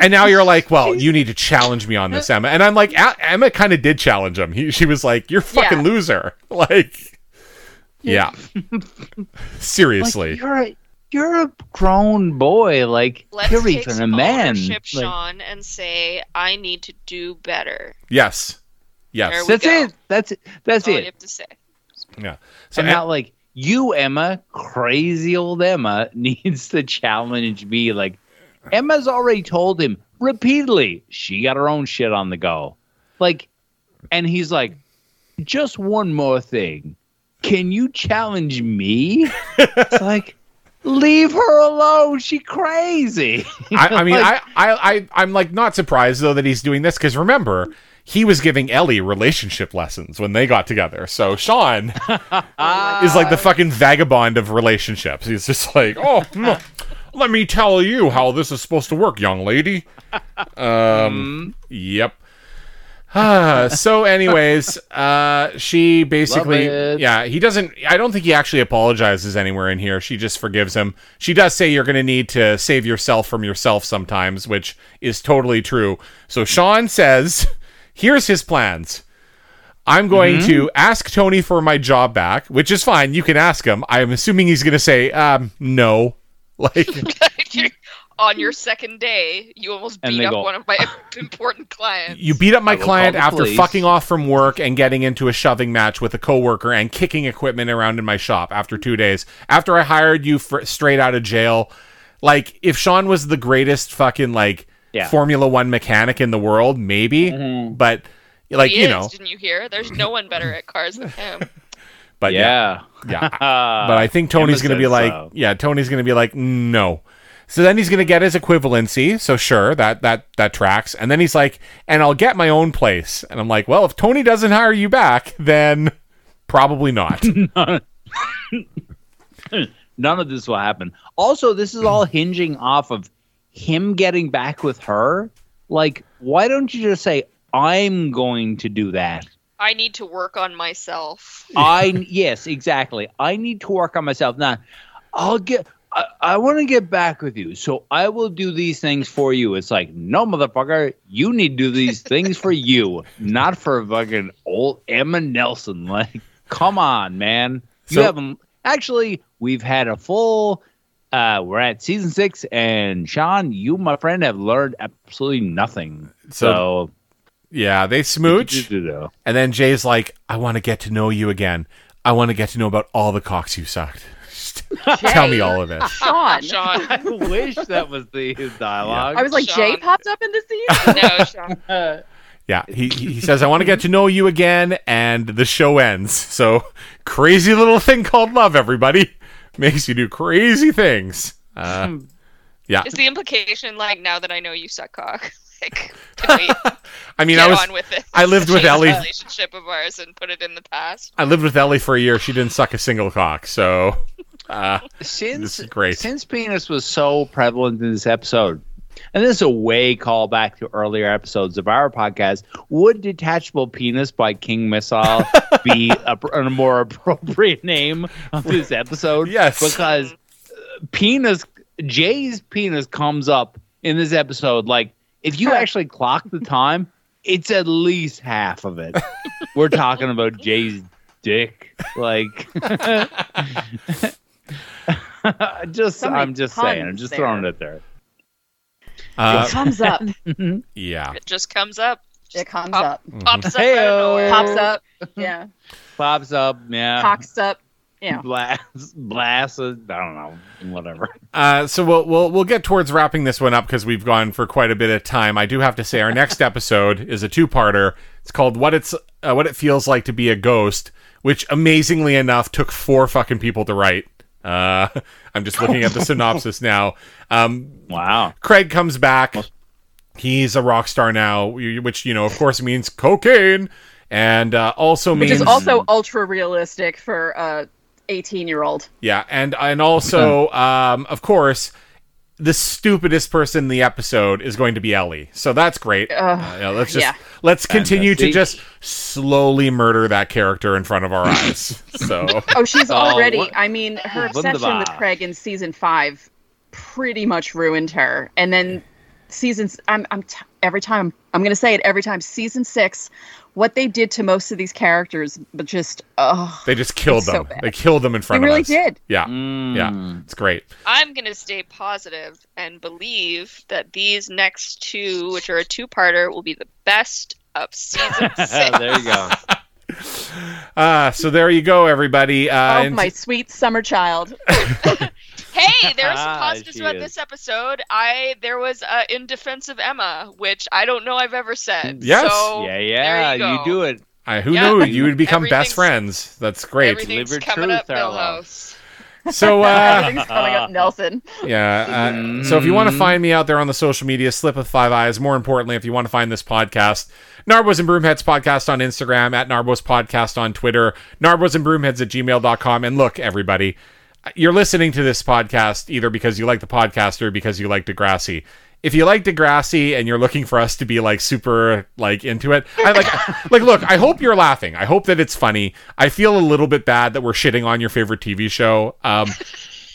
A: And now you're like, "Well, you need to challenge me on this, Emma." And I'm like, "Emma kind of did challenge him. He, she was like, "You're a fucking
B: Yeah.
A: loser." Like yeah. Seriously.
C: Like, you're a you're a grown boy. Like
D: Let's
C: you're
D: take
C: even a man.
D: ownership,
C: Like,
D: Sean, and say I need to do better.
A: Yes. Yes.
C: that's
D: go.
C: it. That's it. That's
D: That's all you have to say.
A: Yeah. So
C: and not like you, Emma, crazy old Emma, needs to challenge me. Like Emma's already told him repeatedly she got her own shit on the go. Like, and he's like, just one more thing. Can you challenge me? it's like, leave her alone. She crazy.
A: I, I mean,
C: Like,
A: I, I, I, I'm like not surprised though that he's doing this because remember he was giving Ellie relationship lessons when they got together. So Sean is like the fucking vagabond of relationships. He's just like, oh, mm, let me tell you how this is supposed to work, young lady. Um, yep. Ah, so anyways, uh, she basically, yeah, he doesn't, I don't think he actually apologizes anywhere in here. She just forgives him. She does say you're going to need to save yourself from yourself sometimes, which is totally true. So Sean says, here's his plans. I'm going to ask Tony for my job back, which is fine. You can ask him. I'm assuming he's going to say, um, no. Like,
D: On your second day, you almost beat up
C: go,
D: one of my important clients.
A: You beat up my client after
C: police.
A: fucking off from work and getting into a shoving match with a coworker and kicking equipment around in my shop after two days. After I hired you for, straight out of jail, like if Sean was the greatest fucking like
C: Yeah.
A: Formula One mechanic in the world, maybe. But like
D: he
A: you
D: is,
A: know,
D: didn't you hear? There's no one better at cars than him.
A: but yeah,
C: yeah.
A: yeah. but I think Tony's
C: Emma
A: going to be like,
C: so.
A: yeah, Tony's going to be like, no. So then he's going to get his equivalency. So sure, that that that tracks. And then he's like, and I'll get my own place. And I'm like, well, if Tony doesn't hire you back, then probably not.
C: None of this will happen. Also, this is all hinging off of him getting back with her. Like, why don't you just say, I'm going to do that?
D: I need to work on myself.
C: I, yes, exactly. I need to work on myself. Now, I'll get, I, I want to get back with you. So I will do these things for you. It's like, no, motherfucker, you need to do these things for you, not for fucking old Emma Nelson. Like, come on, man. You
A: So-
C: haven't, actually, we've had a full, uh, we're at season six, and Sean, you, my friend, have learned absolutely nothing. So,
A: yeah, they smooch. And then Jay's like, I want to get to know you again. I want to get to know about all the cocks you sucked. Tell me all of this.
B: Sean.
D: Sean.
C: I wish that was the his dialogue.
B: I was like, Jay popped up in the scene.
D: No, Sean.
A: Yeah, he he says, I want to get to know you again, and the show ends. So, crazy little thing called love, everybody. Makes you do crazy things. Uh, yeah.
D: Is the implication like now that I know you suck cock? Like,
A: I mean,
D: get
A: I was
D: on with?
A: I lived with Ellie.
D: relationship of ours and put it in the past.
A: I lived with Ellie for a year. She didn't suck a single cock. So, uh,
C: since
A: great.
C: since penis was so prevalent in this episode, and this is a way callback to earlier episodes of our podcast. Would "Detachable Penis" by King Missile be a, a more appropriate name of this episode?
A: Yes.
C: because uh, penis Jay's penis comes up in this episode. Like, if you actually clock the time, it's at least half of it. We're talking about Jay's dick. Like, just
B: So
C: I'm just saying, I'm just
B: there.
C: throwing it there.
A: uh,
B: it comes up.
A: yeah.
D: It just comes up.
B: It comes
D: Pop-
B: up.
D: Pops up out of
C: Heyo.
D: nowhere.
B: Pops up. Yeah.
C: Pops up, yeah.
B: Pops up. Yeah.
C: Blast, blast. I don't know, whatever.
A: Uh, so we'll we'll we'll get towards wrapping this one up because we've gone for quite a bit of time. I do have to say our next episode is a two-parter. It's called "What It's uh, what it feels like to be a ghost, which amazingly enough took four fucking people to write. Uh, I'm just looking at the synopsis now. Um,
C: Wow.
A: Craig comes back. He's a rock star now, which you know, of course, means cocaine, and uh, also
B: Which
A: means
B: is also ultra realistic for a 18 year old.
A: yeah, and and also, um, of course, the stupidest person in the episode is going to be Ellie. So that's great. Uh, yeah, let's just
B: yeah.
A: let's continue to just slowly murder that character in front of our eyes. So
B: Oh, she's
C: Oh,
B: already.
C: what-
B: I mean, her obsession
C: Wunderbar.
B: with Craig in season five pretty much ruined her. And then seasons. I'm. I'm. T- every time. I'm going to say it every time. Season six. What they did to most of these characters, but just oh,
A: they just killed
B: It's so
A: them. they killed them in front
B: really
A: of us.
B: They really did.
A: Yeah,
C: Mm.
A: yeah, it's great.
D: I'm gonna stay positive and believe that these next two, which are a two-parter, will be the best of season six.
C: there you go.
A: Uh, so there you go, everybody. Uh,
B: oh
A: and-
B: my sweet summer child.
D: Hey, there are some positives about
C: is.
D: this episode. I there was uh, in defense of Emma, which I don't know I've ever said.
A: Yes.
D: So,
C: yeah, yeah,
D: you,
C: you,
D: go.
C: do it.
A: I, who
D: Yeah.
A: knew you would become best friends? That's great.
D: Everything's
C: Delivered
D: coming
C: truth,
D: up,
C: Arlo.
D: Milhouse.
A: So uh,
B: Everything's coming up, Nelson.
A: Yeah. Uh, so if you want to find me out there on the social media, Slip of Five Eyes. More importantly, if you want to find this podcast, Narbos and Broomheads podcast on Instagram, at Narbos podcast on Twitter, Narbos and Broomheads at gmail.com. And look, everybody, you're listening to this podcast either because you like the podcast or because you like Degrassi. If you like Degrassi and you're looking for us to be like super like into it, I like like look, I hope you're laughing. I hope that it's funny. I feel a little bit bad that we're shitting on your favorite TV show. Um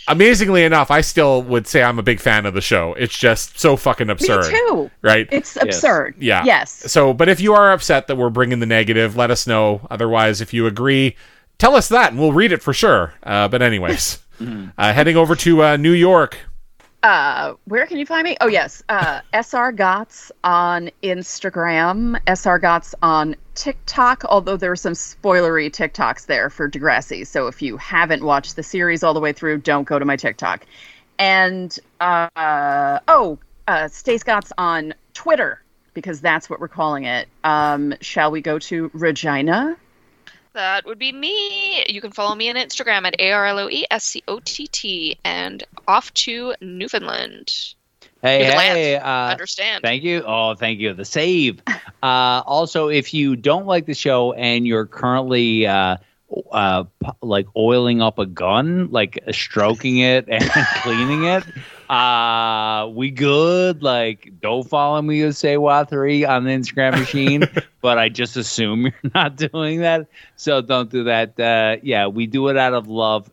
A: amazingly enough, I still would say I'm a big fan of the show. It's just so fucking absurd.
B: Me too.
A: Right?
B: It's absurd.
A: Yeah.
B: Yes.
A: So, but if you are upset that we're bringing the negative, let us know. Otherwise, if you agree, tell us that and we'll read it for sure. Uh, but, anyways, uh, heading over to uh, New York.
B: Uh, where can you find me? Oh yes, uh, SR Gots on Instagram, SR Gots on TikTok. Although there are some spoilery TikToks there for Degrassi, so if you haven't watched the series all the way through, don't go to my TikTok. And uh, oh, uh, Stace Gots on Twitter because that's what we're calling it. Um, shall we go to Regina?
D: That would be me. You can follow me on Instagram at A R L O E S C O T T and off to Newfoundland.
C: Hey, hey, uh,
D: Understand?
C: Thank you. Oh, thank you. The save. Uh, also, if you don't like the show and you're currently uh, uh, like oiling up a gun, like stroking it and cleaning it, uh, we good. Like, don't follow me with say wow three on the Instagram machine. but I just assume you're not doing that, so don't do that. Uh, yeah, we do it out of love,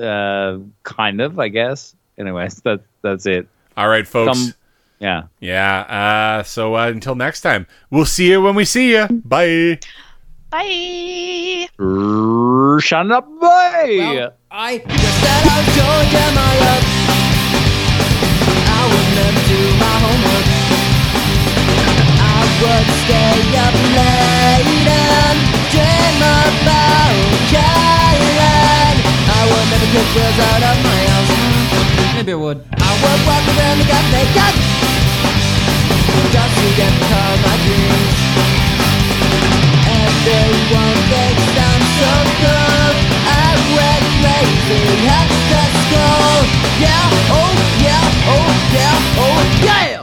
C: uh, kind of, I guess. Anyways, that that's it.
A: All right, folks.
C: Some- Yeah.
A: yeah. Uh, so uh, until next time, we'll see you when we see you. Bye.
D: Bye.
C: Shut up, boy.
E: Well, I just said I told you my love. I would never do my homework. I would stay up late and dream about Caroline. I would never girls out of my house. Maybe I would. I would walk around the got naked. Just to get caught my dreams. Everyone thinks I'm so cool. I went amazing at the school. Yeah, oh yeah, oh yeah, oh yeah.